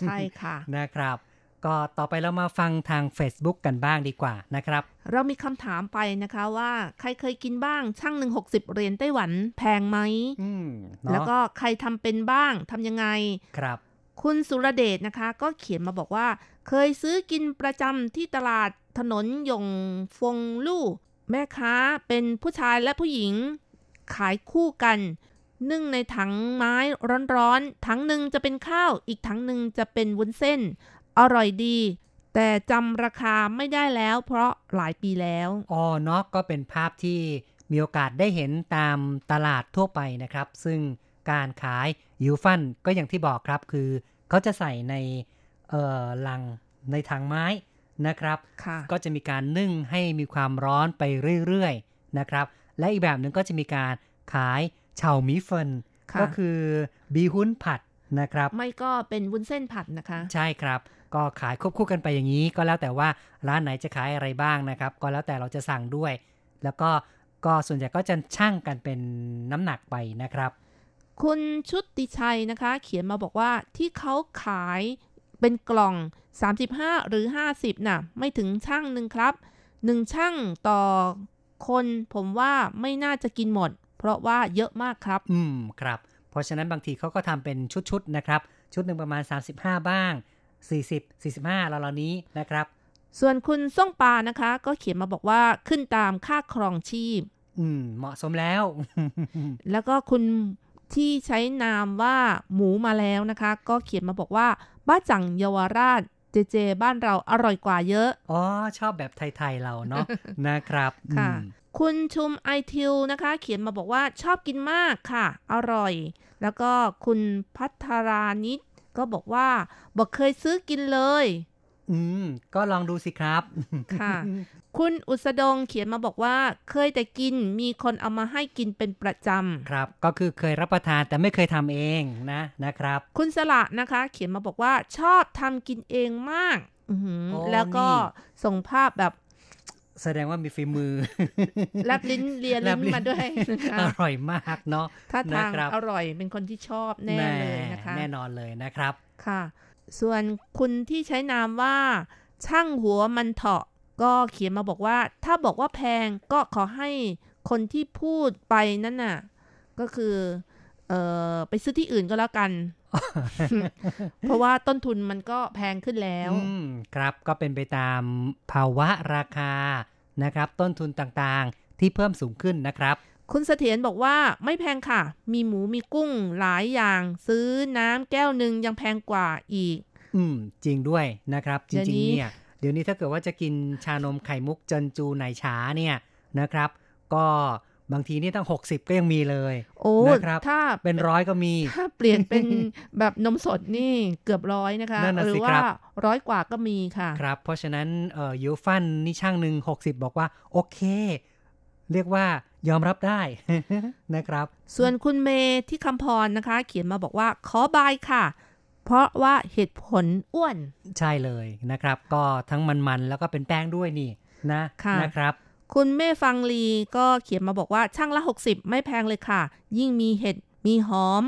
ใช่ค่ะนะครับ ก็ต่อไปเรามาฟังทาง Facebook กันบ้างดีกว่านะครับ เรามีคำถามไปนะคะว่าใครเคยกินบ้างช่างหนึ่งหกสิบเหรียญไต้หวันแพงไหมอืมเนาะแล้วก็ใครทำเป็นบ้างทำยังไงครับ คุณสุรเดชนะคะ ก็เขียนมาบอกว่า เคยซื้อกินประจำที่ตลาดถนนยงฟงลู่ แม่ค้าเป็นผู้ชายและผู้หญิง ขายคู่กันนึ่งในถังไม้ร้อนๆ ถังหนึ่งจะเป็นข้าว อีกถังหนึ่งจะเป็นวุ้นเส้น อร่อยดี แต่จำราคาไม่ได้แล้วเพราะหลายปีแล้วอ๋อเนาะก็เป็นภาพที่มีโอกาสได้เห็นตามตลาดทั่วไปนะครับ ซึ่งการขายยูฟันก็อย่างที่บอกครับคือ เขาจะใส่ในเอ่อลังในถังไม้นะครับค่ะก็จะมีการนึ่งให้มีความร้อนไปเรื่อยๆนะครับ และอีกแบบหนึ่งก็จะมีการขายเฉาหมีเฟินค่ะก็คือบีฮุนผัดนะครับ ไม่ก็เป็นวุ้นเส้นผัดนะคะ ใช่ครับ ก็ขายควบคู่กันไปอย่างนี้ ก็แล้วแต่ว่าร้านไหนจะขายอะไรบ้างนะครับ ก็แล้วแต่เราจะสั่งด้วย แล้วก็ก็ส่วนใหญ่ก็จะช่างกันเป็นน้ำหนักไปนะครับ คุณชุติชัยนะคะ เขียนมาบอกว่าที่เขาขายเป็นกล่อง 35 หรือ 50 น่ะ ไม่ถึงช่างหนึ่งครับหนึ่งช่างต่อคนผมว่าไม่น่าจะกินหมด เพราะว่าเยอะมากครับ อืมครับ เพราะฉะนั้นบางทีเขาก็ทำเป็นชุดๆนะครับ ชุดหนึ่งประมาณ 35 บ้าง 40 45แล้วเหล่านี้นะครับ ส่วนคุณส่งปานะคะ ก็เขียนมาบอกว่าขึ้นตามค่าครองชีพ อืม เหมาะสมแล้ว แล้วก็คุณที่ใช้นามว่าหมูมาแล้วนะคะ ก็เขียนมาบอกว่าบ้าจังเยาวราชเจเจ บ้านเราอร่อยกว่าเยอะ อ๋อ ชอบแบบไทย ๆ เราเนาะนะครับค่ะอืมคุณชุมไอทิวนะคะ เขียนมาบอกว่าชอบกินมากค่ะ อร่อย แล้วก็คุณพัทรานิด ก็บอกว่าบอกเคยซื้อกินเลย อืม ก็ลองดูสิครับ ค่ะ คุณอุษดงเขียนมาบอกว่า เคยแต่กินมีคนเอามาให้กินเป็นประจำครับ ก็คือเคยรับประทานแต่ไม่เคยทำเองนะนะครับ คุณสละนะคะ เขียนมาบอกว่าชอบทำกินเองมากอือหือโอ้แล้วก็นี่ส่งภาพแบบ แสดงว่ามีฝีมือแลบลิ้นเลียลิ้นมาด้วยอร่อยมากเนาะถ้าทางอร่อยเป็นคนที่ชอบแน่เลยนะคะแน่นอนเลยนะครับค่ะ ส่วนคุณที่ใช้นามว่า ช่างหัวมันเถาะก็เขียนมาบอกว่า ถ้าบอกว่าแพงก็ขอให้คนที่พูดไปนั่นน่ะ ก็คือ เออไปซื้อที่อื่นก็แล้วกัน เพราะว่าต้นทุนมันก็แพงขึ้นแล้วครับก็เป็นไปตามภาวะราคานะครับ ต้นทุนต่างๆที่เพิ่มสูงขึ้นนะครับ คุณเสถียรบอกว่าไม่แพงค่ะ มีหมูมีกุ้งหลายอย่าง ซื้อน้ำแก้วหนึ่งยังแพงกว่าอีก อืม จริงด้วยนะครับ จริงๆเนี่ย เดี๋ยวนี้ถ้าเกิดว่าจะกินชานมไข่มุกจันจูไหนชาเนี่ยนะครับ ก็ บางทีนี่ตั้ง 60 ก็ยังมีเลยโอ้นะครับถ้าเป็นร้อยก็มี ถ้าเปลี่ยนเป็นแบบนมสดนี่เกือบร้อยนะคะหรือว่าร้อยกว่าก็มีค่ะครับเพราะฉะนั้นเอ่อยูฟันนี่ช่างหนึ่ง60 บอกว่า โอเค เรียกว่ายอมรับได้นะครับ ส่วนคุณเมย์ที่คำพรนะคะ เขียนมาบอกว่าขอบายค่ะ เพราะว่าเหตุผลอ้วน ใช่เลยนะครับ ก็ทั้งมันๆ แล้วก็เป็นแป้งด้วยนี่นะะนะครับ คุณเม่ฟังลีก็เขียนมาบอกว่าช่างละ 60 ไม่แพงเลยค่ะ ยิ่งมีเห็ด มีหอม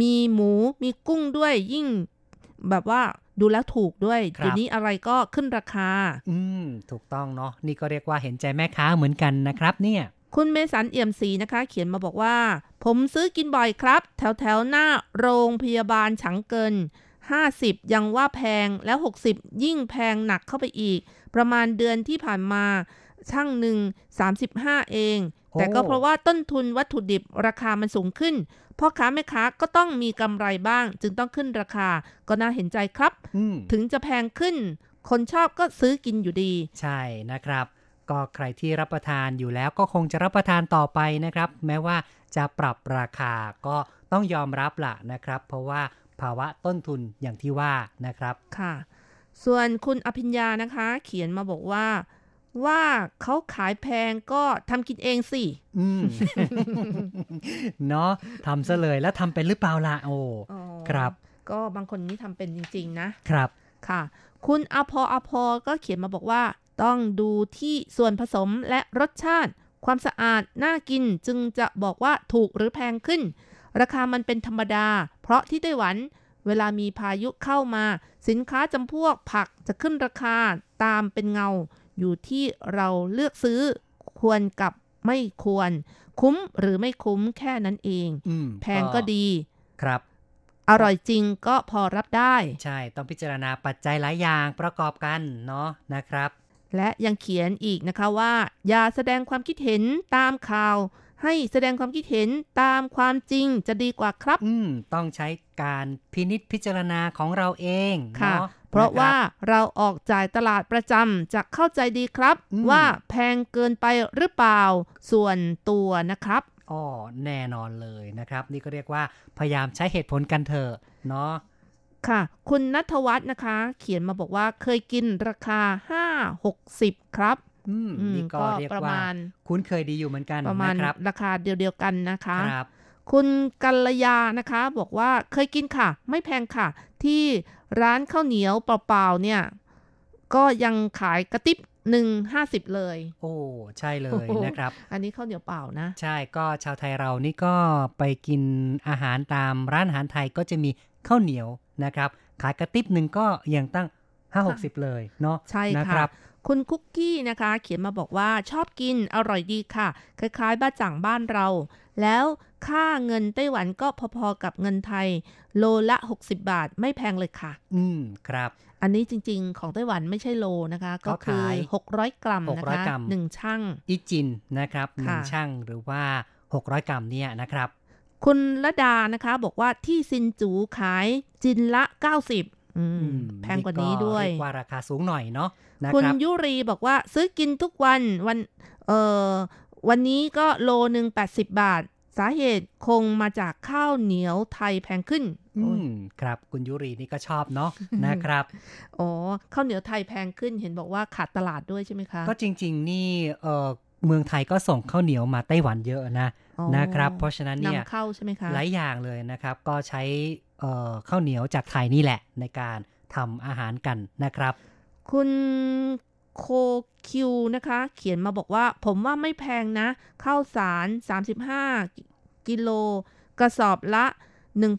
มีหมู มีกุ้งด้วยยิ่งแบบว่าดูแล้วถูกด้วยเดี๋ยวนี้อะไรก็ขึ้นราคา อืม ถูกต้องเนาะนี่ก็เรียกว่าเห็นใจแม่ค้าเหมือนกันนะครับ เนี่ย คุณเมสันเอี่ยมศรีนะคะ เขียนมาบอกว่า ผมซื้อกินบ่อยครับ แถวแถวหน้าโรงพยาบาลฉังเกิน 50 ยังว่าแพงแล้ว 60 ยิ่งแพงหนักเข้าไปอีก ประมาณเดือนที่ผ่านมา ช่างหนึ่ง35 เอง แต่ก็เพราะว่าต้นทุนวัตถุดิบราคามันสูงขึ้นพ่อค้าแม่ค้าก็ต้องมีกำไรบ้าง จึงต้องขึ้นราคาก็น่าเห็นใจครับ ถึงจะแพงขึ้น คนชอบก็ซื้อกินอยู่ดี ใช่นะครับ ก็ใครที่รับประทานอยู่แล้วก็คงจะรับประทานต่อไปนะครับ แม้ว่าจะปรับราคาก็ต้องยอมรับละนะครับ เพราะว่าภาวะต้นทุนอย่างที่ว่านะครับค่ะ ส่วนคุณอภิญญานะคะ เขียนมาบอกว่า ว่าเขาขายแพงก็ทำกินเองสิเนาะทำซะเลยแล้วทำเป็นหรือเปล่าล่ะโอ้ครับ ก็บางคนนี่ทำเป็นจริง ๆ นะครับค่ะ คุณอภออภอก็เขียนมาบอกว่า ต้องดูที่ส่วนผสมและรสชาติ ความสะอาดน่ากินจึงจะบอกว่าถูกหรือแพงขึ้น ราคามันเป็นธรรมดา เพราะที่ไต้หวันเวลามีพายุเข้ามา สินค้าจำพวกผักจะขึ้นราคาตามเป็นเงา อยู่ที่เราเลือกซื้อควรกับไม่ควร คุ้มหรือไม่คุ้มแค่นั้นเองอแพงก็ดีครับ อร่อยจริงก็พอรับได้ ใช่ต้องพิจารณาปัจจัยหลายอย่างประกอบกันเนาะนะครับ และยังเขียนอีกนะคะว่า อย่าแสดงความคิดเห็นตามข่าว ให้แสดงความคิดเห็นตามความจริงจะดีกว่าครับ อืม ต้องใช้การพินิษพิจารณาของเราเองค่ะ เพราะว่าเราออกจ่ายตลาดประจำจะเข้าใจดีครับ ว่าแพงเกินไปหรือเปล่า ส่วนตัวนะครับอ๋อแน่นอนเลยนะครับ นี่ก็เรียกว่าพยายามใช้เหตุผลกันเถอะเนาะค่ะ คุณนัทวัฒน์นะคะ เขียนมาบอกว่าเคยกินราคาห้าหกสิบครับ อืมนี่ก็เรียกว่าคุ้นเคยดีอยู่เหมือนกันประมาณรราคาเดียวๆกันนะคะครับคุณกัลยานะคะ บอกว่าเคยกินค่ะ ไม่แพงค่ะ ที่ร้านข้าวเหนียวเปล่าๆเนี่ย ก็ยังขายกระติบหนึ่งห้าสิบเลย โอ้ใช่เลยนะครับ อันนี้ข้าวเหนียวเปล่านะ ใช่ก็ชาวไทยเรานี่ก็ไปกินอาหารตามร้านอาหารไทยก็จะมีข้าวเหนียวนะครับ ขายกระติบหนึ่งก็ยังตั้งห้าหกสิบเลยเนาะใช่ค่ะคุ ณคุกกี้นะคะ เขียนมาบอกว่าชอบกินอร่อยดีค่ะ คล้ายๆ บ้าจ่างบ้านเรา แล้วค่าเงินไต้หวันก็พอๆกับเงินไทย โลละ 60 บาทไม่แพงเลยค่ะ อืมครับ อันนี้จริงๆ ของไต้หวันไม่ใช่โลนะคะ ก็คือ 600 กรัมนะคะหนึ่งช่างอีจินนะครับหนึ่งช่างหรือว่า 600 กรัมเนี่ยนะครับ คุณละดานะคะบอกว่าที่ซินจูขายจินละ 90อืม แพงกว่านี้ด้วยว่าราคาสูงหน่อยเนาะคุณยุรีบอกว่าซื้อกินทุกวันวันเอ่อวันนี้ก็โลหนึ่ง80บาท สาเหตุคงมาจากข้าวเหนียวไทยแพงขึ้น อืมครับคุณยุรีนี่ก็ชอบเนาะนะครับอ๋อข้าวเหนียวไทยแพงขึ้นเห็นบอกว่าขาดตลาดด้วยใช่ไหมคะ ก็จริง ๆ นี่เออเมืองไทยก็ส่งข้าวเหนียวมาไต้หวันเยอะนะนะครับ เพราะฉะนั้นเนี่ยนำเข้าใช่ไหมคะหลายอย่างเลยนะครับ ก็ใช้เอ่อ ข้าวเหนียวจากไทยนี่แหละในการทำอาหารกันนะครับ คุณโคคิวนะคะ เขียนมาบอกว่า ผมว่าไม่แพงนะข้าวสาร 35 กิโล กระสอบละ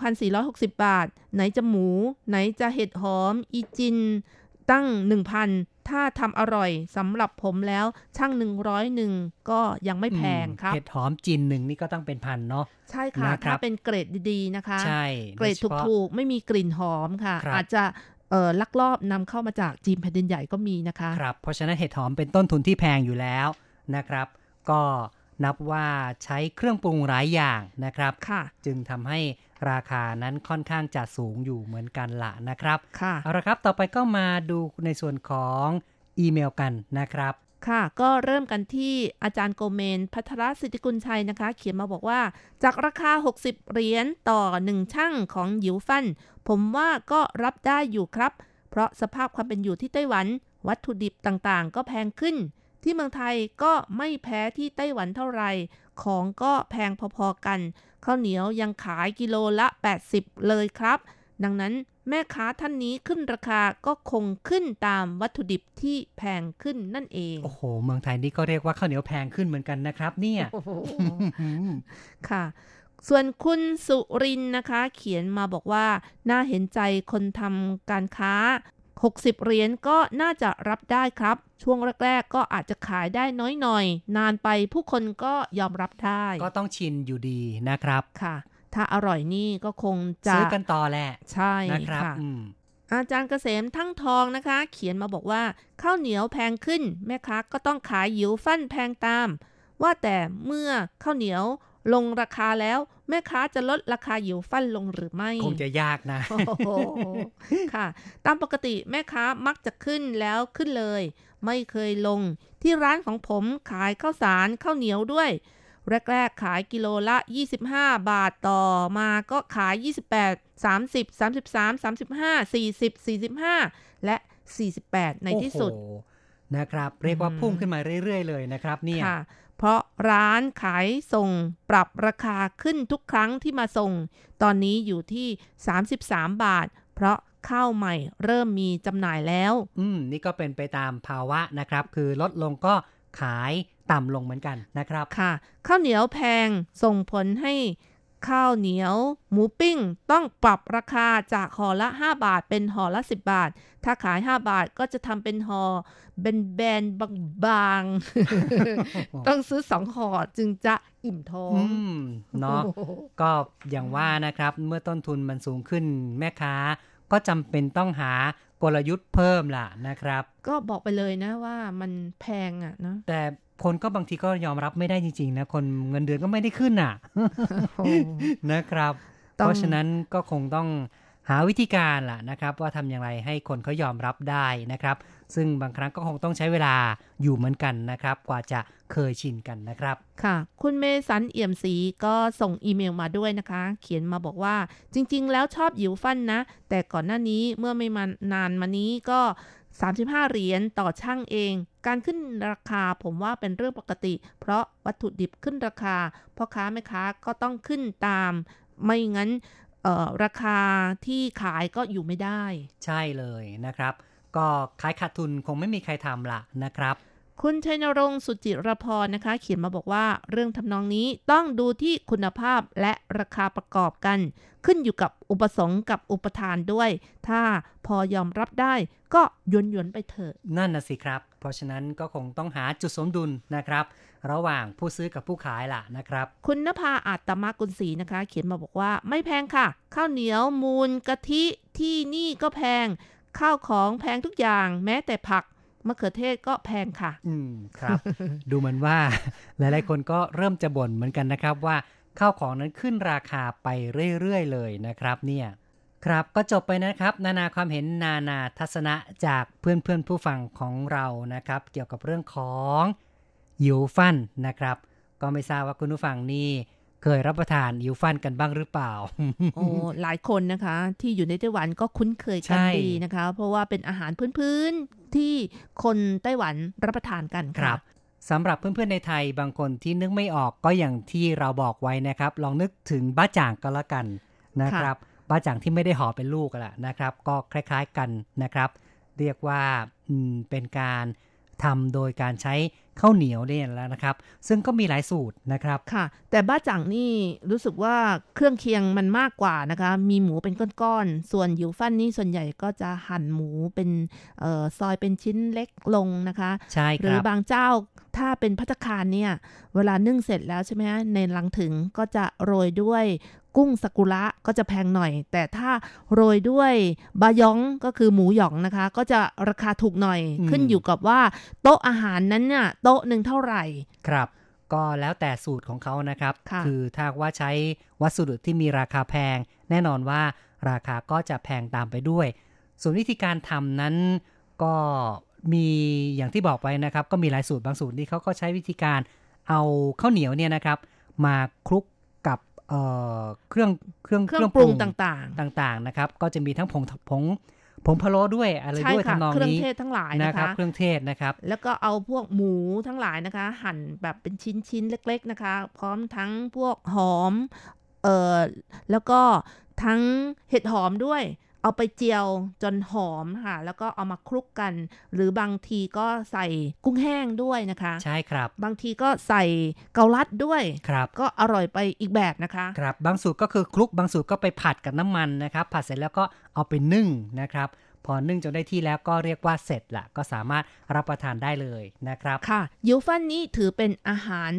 1,460 บาท ไหนจะหมู ไหนจะเห็ดหอม อีจิน ตั้ง 1,000 ถ้าทำอร่อยสำหรับผมแล้วช่าง100หนึ่งก็ยังไม่แพงครับ เห็ดหอมจินหนึ่งนี่ก็ต้องเป็นพันเนาะใช่ค่ะนะครับถ้าเป็นเกรดดีๆนะคะ ใช่ เกรดโดยเฉพาะถูกๆ ไม่มีกลิ่นหอมค่ะครับอาจจะเอ่อลักลอบนำเข้ามาจากจีนแผ่นดินใหญ่ก็มีนะคะครับเพราะฉะนั้นเห็ดหอมเป็นต้นทุนที่แพงอยู่แล้วนะครับ ก็นับว่าใช้เครื่องปรุงหลายอย่างนะครับค่ะจึงทำให้ ราคานั้นค่อนข้างจะสูงอยู่เหมือนกันละนะครับค่ะเอาละครับต่อไปก็มาดูในส่วนของอีเมลกันนะครับค่ะ ก็เริ่มกันที่อาจารย์โกเมน พัทรสิทธิกุลชัยนะคะ เขียนมาบอกว่า จากราคา 60 เหรียญต่อ 1 ช่างของหยิวฟัน ผมว่าก็รับได้อยู่ครับ เพราะสภาพความเป็นอยู่ที่ไต้หวัน วัตถุดิบต่างๆ ก็แพงขึ้น ที่เมืองไทยก็ไม่แพ้ที่ไต้หวันเท่าไหร่ของก็แพงพอๆกันข้าวเหนียวยังขายกิโลละ 80 เลยครับ ดังนั้นแม่ค้าท่านนี้ขึ้นราคาก็คงขึ้นตามวัตถุดิบที่แพงขึ้นนั่นเอง โอ้โห เมืองไทยนี่ก็เรียกว่าข้าวเหนียวแพงขึ้นเหมือนกันนะครับ เนี่ยค่ะ ส่วนคุณสุรินทร์นะคะ เขียนมาบอกว่า น่าเห็นใจคนทำการค้า 60 เหรียญก็น่าจะรับได้ครับ ช่วงแรก ๆ ก็อาจจะขายได้น้อยหน่อย นานไปผู้คนก็ยอมรับได้ ก็ต้องชินอยู่ดีนะครับค่ะ ถ้าอร่อยนี่ก็คงจะซื้อกันต่อแหละ ใช่นะครับค่ะอืมอาจารย์เกษมทั้งทองนะคะ เขียนมาบอกว่า ข้าวเหนียวแพงขึ้น แม่ค้าก็ต้องขายหยิวฟั่นแพงตาม ว่าแต่เมื่อข้าวเหนียวลงราคาแล้ว แม่ค้าจะลดราคาหยิวฟั่นลงหรือไม่ คงจะยากนะโอ้โหค่ะ ตามปกติแม่ค้ามักจะขึ้นแล้วขึ้นเลย ไม่เคยลง ที่ร้านของผมขายข้าวสารข้าวเหนียวด้วย แรกๆขายกิโลละ 25 บาทต่อมาก็ขาย 28 30 33 35 40 45 และ 48 ในที่สุดโอ้โหนะครับ เรียกว่าพุ่งขึ้นมาเรื่อย ๆ เลยนะครับ เนี่ยค่ะ เพราะร้านขายส่งปรับราคาขึ้นทุกครั้งที่มาส่ง ตอนนี้อยู่ที่ 33 บาท เพราะข้าวใหม่เริ่มมีจำหน่ายแล้ว อืม นี่ก็เป็นไปตามภาวะนะครับ คือลดลงก็ขายต่ำลงเหมือนกันนะครับ ค่ะ ข้าวเหนียวแพงส่งผลให้ ข้าวเหนียว หมูปิ้ง ต้องปรับราคาจากห่อละ 5 บาทเป็นห่อละ 10 บาท ถ้าขาย 5 บาทก็จะทำเป็นห่อเป็นแบนบางๆ ต้องซื้อ2ห่อจึงจะอิ่มท้องอืมเนาะก็อย่างว่านะครับ เมื่อต้นทุนมันสูงขึ้นแม่ค้า ก็จำเป็นต้องหากลยุทธ์เพิ่มล่ะนะครับ ก็บอกไปเลยนะว่ามันแพงอะเนาะแต่ คนก็บางทีก็ยอมรับไม่ได้จริงๆนะคนเงินเดือนก็ไม่ได้ขึ้นอะนะครับต้องเพราะฉะนั้นก็คงต้องหาวิธีการล่ะนะครับ ว่าทำอย่างไรให้คนเขายอมรับได้นะครับ ซึ่งบางครั้งก็คงต้องใช้เวลาอยู่เหมือนกันนะครับ กว่าจะเคยชินกันนะครับ ค่ะ คุณเมสันเอี่ยมศรีก็ส่งอีเมลมาด้วยนะคะ เขียนมาบอกว่าจริง ๆ แล้วชอบหยิวฟันนะ แต่ก่อนหน้านี้เมื่อไม่มานานมานี้ก็ 35 เหรียญต่อช่างเอง การขึ้นราคาผมว่าเป็นเรื่องปกติ เพราะวัตถุดิบขึ้นราคาพ่อค้าแม่ค้าก็ต้องขึ้นตาม ไม่งั้นราคาที่ขายก็อยู่ไม่ได้ ใช่เลยนะครับ ก็ขายขาดทุนคงไม่มีใครทำละนะครับ คุณชัยนรงค์สุจิรพรนะคะ เขียนมาบอกว่าเรื่องทำนองนี้ต้องดูที่คุณภาพและราคาประกอบกัน ขึ้นอยู่กับอุปสงค์กับอุปทานด้วย ถ้าพอยอมรับได้ก็หยวนหยวนๆไปเถอะ นั่นน่ะสิครับ เพราะฉะนั้นก็คงต้องหาจุดสมดุลนะครับ ระหว่างผู้ซื้อกับผู้ขายล่ะนะครับ คุณนภาอาจตมกุลศรีนะคะ เขียนมาบอกว่าไม่แพงค่ะ ข้าวเหนียวมูลกะทิที่นี่ก็แพง ข้าวของแพงทุกอย่าง แม้แต่ผัก มะเขือเทศก็แพงค่ะ อืมครับ ดูเหมือนว่า หลายๆคนก็เริ่มจะบ่นเหมือนกันนะครับว่าข้าวของนั้นขึ้นราคาไปเรื่อยๆเลยนะครับเนี่ยครับก็จบไปนะครับ นานาความเห็นนานาทัศนะจากเพื่อนๆผู้ฟังของเรานะครับ เกี่ยวกับเรื่องของยิวฟันนะครับ ก็ไม่ทราบว่าคุณผู้ฟังนี่ เคยรับประทานยิวฟันกันบ้างหรือเปล่า โอ้หลายคนนะคะ ที่อยู่ในไต้หวันก็คุ้นเคยกันใช่ดีนะคะ เพราะว่าเป็นอาหารพื้นๆที่คนไต้หวันรับประทานกันครัค่ะบสำหรับเพื่อนๆในไทยบางคนที่นึกไม่ออกก็อย่างที่เราบอกไว้นะครับ ลองนึกถึงบ้าจ่างก็แล้วกันนะครับบ้าจ่างที่ไม่ได้ห่อเป็นลูกอะแหละนะครับ ก็คล้าย ๆกันนะครับ เรียกว่าอืมเป็นการทำโดยการใช้ ข้าวเหนียวเนี่ยแล้วนะครับ ซึ่งก็มีหลายสูตรนะครับค่ะ แต่บ้าจังนี่รู้สึกว่าเครื่องเคียงมันมากกว่านะคะ มีหมูเป็นก้อนๆส่วนยูฟันนี่ส่วนใหญ่ก็จะหั่นหมูเป็นออซอยเป็นชิ้นเล็กลงนะคะใช่ครับหรือบางเจ้าถ้าเป็นพัตคารเนี่ย เวลานึ่งเสร็จแล้วใช่ไหมฮะในลังถึงก็จะโรยด้วย กุ้งสกุระก็จะแพงหน่อย แต่ถ้าโรยด้วยบายองก็คือหมูหยองนะคะ ก็จะราคาถูกหน่อยอืมขึ้นอยู่กับว่า โต๊ะอาหารนั้นเนี่ยโต๊ะหนึ่งเท่าไหร่ครับก็แล้วแต่สูตรของเขานะครับค่ะอถ้าหากว่าใช้วัสดุที่มีราคาแพง แน่นอนว่าราคาก็จะแพงตามไปด้วย ส่วนวิธีการทำนั้นก็มีอย่างที่บอกไปนะครับ ก็มีหลายสูตรบางสูตรที่เขาก็ใช้วิธีการเอาข้าวเหนียวเนี่ยนะครับ มาคลุกกับ เอ่อเครื่องเครื่องเครื่องปรุงต่างๆ ต่างๆนะครับ ก็จะมีทั้งผงผงผงพะโล้ด้วยอะไรใช่ด้วยค่ะทำนองเครื่องนี้เทศทั้งหลายนะนะครัคะบเครื่องเทศนะครับ แล้วก็เอาพวกหมูทั้งหลายนะคะ หั่นแบบเป็นชิ้นๆเล็ก ๆนะคะ พร้อมทั้งพวกหอมเอ่อแล้วก็ทั้งเห็ดหอมด้วย เอาไปเจียวจนหอมค่ะ แล้วก็เอามาคลุกกัน หรือบางทีก็ใส่กุ้งแห้งด้วยนะคะ ใช่ครับ บางทีก็ใส่เกาลัดด้วยครับก็อร่อยไปอีกแบบนะคะครับบางสูตรก็คือคลุกบางสูตรก็ไปผัดกับน้ำมันนะครับ ผัดเสร็จแล้วก็เอาไปนึ่งนะครับ พอนึ่งจนได้ที่แล้วก็เรียกว่าเสร็จละก็สามารถรับประทานได้เลยนะครับค่ะยูฟันนี้ถือเป็นอาหาร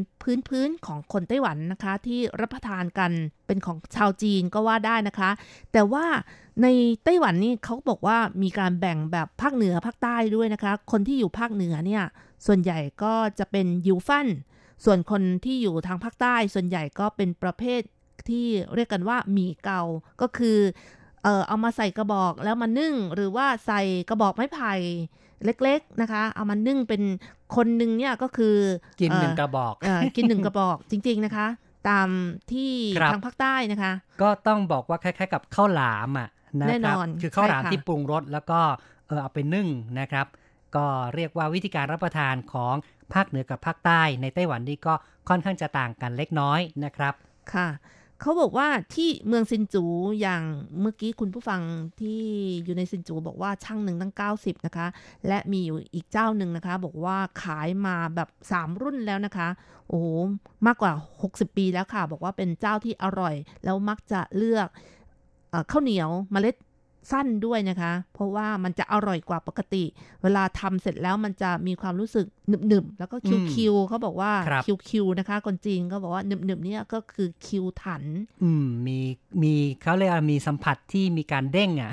พื้นๆของคนไต้หวันนะคะ ที่รับประทานกันเป็นของชาวจีนก็ว่าได้นะคะ แต่ว่าในไต้หวันนี่เขาบอกว่ามีการแบ่งแบบภาคเหนือภาคใต้ด้วยนะคะ คนที่อยู่ภาคเหนือเนี่ยส่วนใหญ่ก็จะเป็นยูฟันส่วนคนที่อยู่ทางภาคใต้ส่วนใหญ่ก็เป็นประเภทที่เรียกกันว่าหมี่เกา ก็คือ ออเอามาใส่กระบอกแล้วมานึ่งหรือว่าใส่กระบอกไม้ไผ่เล็กๆนะคะ เอามานึ่งเป็นคนหนึ่งเนี่ยก็คือกินหนึ่งเกระบอกเอ่อกินหนึ่งกระบอกจริง ๆนะคะ ตามที่ครับทางภาคใต้นะคะ ก็ต้องบอกว่าคล้ายๆ กับข้าวหลามอะนะแน่คนรับอนคือข้าวหลามใช่ค่ะที่ปรุงรสแล้วก็เออเอาไปนึ่งนะครับ ก็เรียกว่าวิธีการรับประทานของภาคเหนือกับภาคใต้ในไต้หวันนี่ก็ค่อนข้างจะต่างกันเล็กน้อยนะครับค่ะ เขาบอกว่าที่เมืองซินจูอย่างเมื่อกี้คุณผู้ฟังที่อยู่ในซินจูบอกว่าช่างหนึ่งตั้ง 90 นะคะ และมีอยู่อีกเจ้าหนึ่งนะคะ บอกว่าขายมาแบบ 3 รุ่นแล้วนะคะ โอ้มากกว่า 60 ปีแล้วค่ะ บอกว่าเป็นเจ้าที่อร่อย แล้วมักจะเลือกอข้าวเหนียวเมล็ด สั้นด้วยนะคะ เพราะว่ามันจะอร่อยกว่าปกติ เวลาทำเสร็จแล้วมันจะมีความรู้สึกหนึบๆแล้วก็คิวๆเขาบอกว่าครับคิวๆนะคะคนจีนก็บอกว่าหนึบๆเนี่ยก็คือคิวถัน อืมมีมีเขาเรียกว่ามีสัมผัสที่มีการเด้งอะ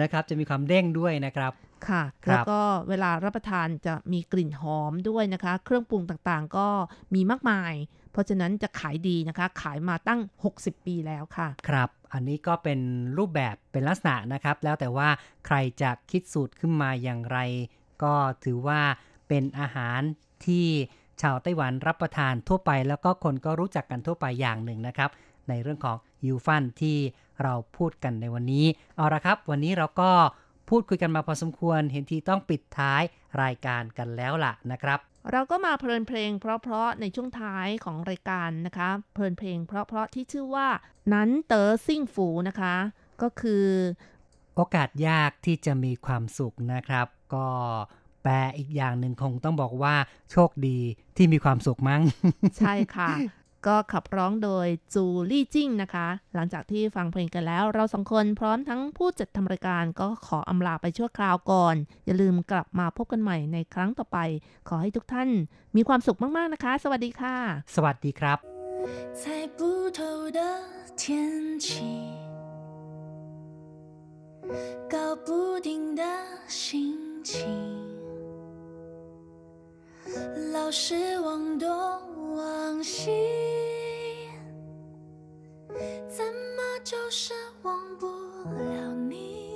นะครับ จะมีความเด้งด้วยนะครับค่ะครับแล้วก็เวลารับประทานจะมีกลิ่นหอมด้วยนะคะ เครื่องปรุงต่างๆ ก็มีมากมาย เพราะฉะนั้นจะขายดีนะคะ ขายมาตั้ง 60 ปีแล้วค่ะ ครับ อันนี้ก็เป็นรูปแบบเป็นลักษณะนะครับ แล้วแต่ว่าใครจะคิดสูตรขึ้นมาอย่างไร ก็ถือว่าเป็นอาหารที่ชาวไต้หวันรับประทานทั่วไป แล้วก็คนก็รู้จักกันทั่วไปอย่างหนึ่งนะครับ ในเรื่องของยูฟันที่เราพูดกันในวันนี้ เอาละครับ วันนี้เราก็พูดคุยกันมาพอสมควร เห็นทีต้องปิดท้ายรายการกันแล้วล่ะนะครับ เราก็มาเพลินเพลงเพราะๆในช่วงท้ายของรายการนะคะ เพลินเพลงเพราะๆที่ชื่อว่า นั้นเต๋อซิ่งฝูนะคะ ก็คือ โอกาสยากที่จะมีความสุขนะครับ ก็แปลอีกอย่างหนึ่งคงต้องบอกว่าโชคดีที่มีความสุขมั้ง ใช่ค่ะ ก็ขับร้องโดยจูลี่จิ้งนะคะ หลังจากที่ฟังเพลงกันแล้ว เราสองคนพร้อมทั้งผู้จัดทำรายการก็ขออำลาไปชั่วคราวก่อน อย่าลืมกลับมาพบกันใหม่ในครั้งต่อไป ขอให้ทุกท่านมีความสุขมาก ๆ นะคะ สวัสดีค่ะ สวัสดีครับ猜不透的天气搞不定的心情老是往东往西，怎么就是忘不了你？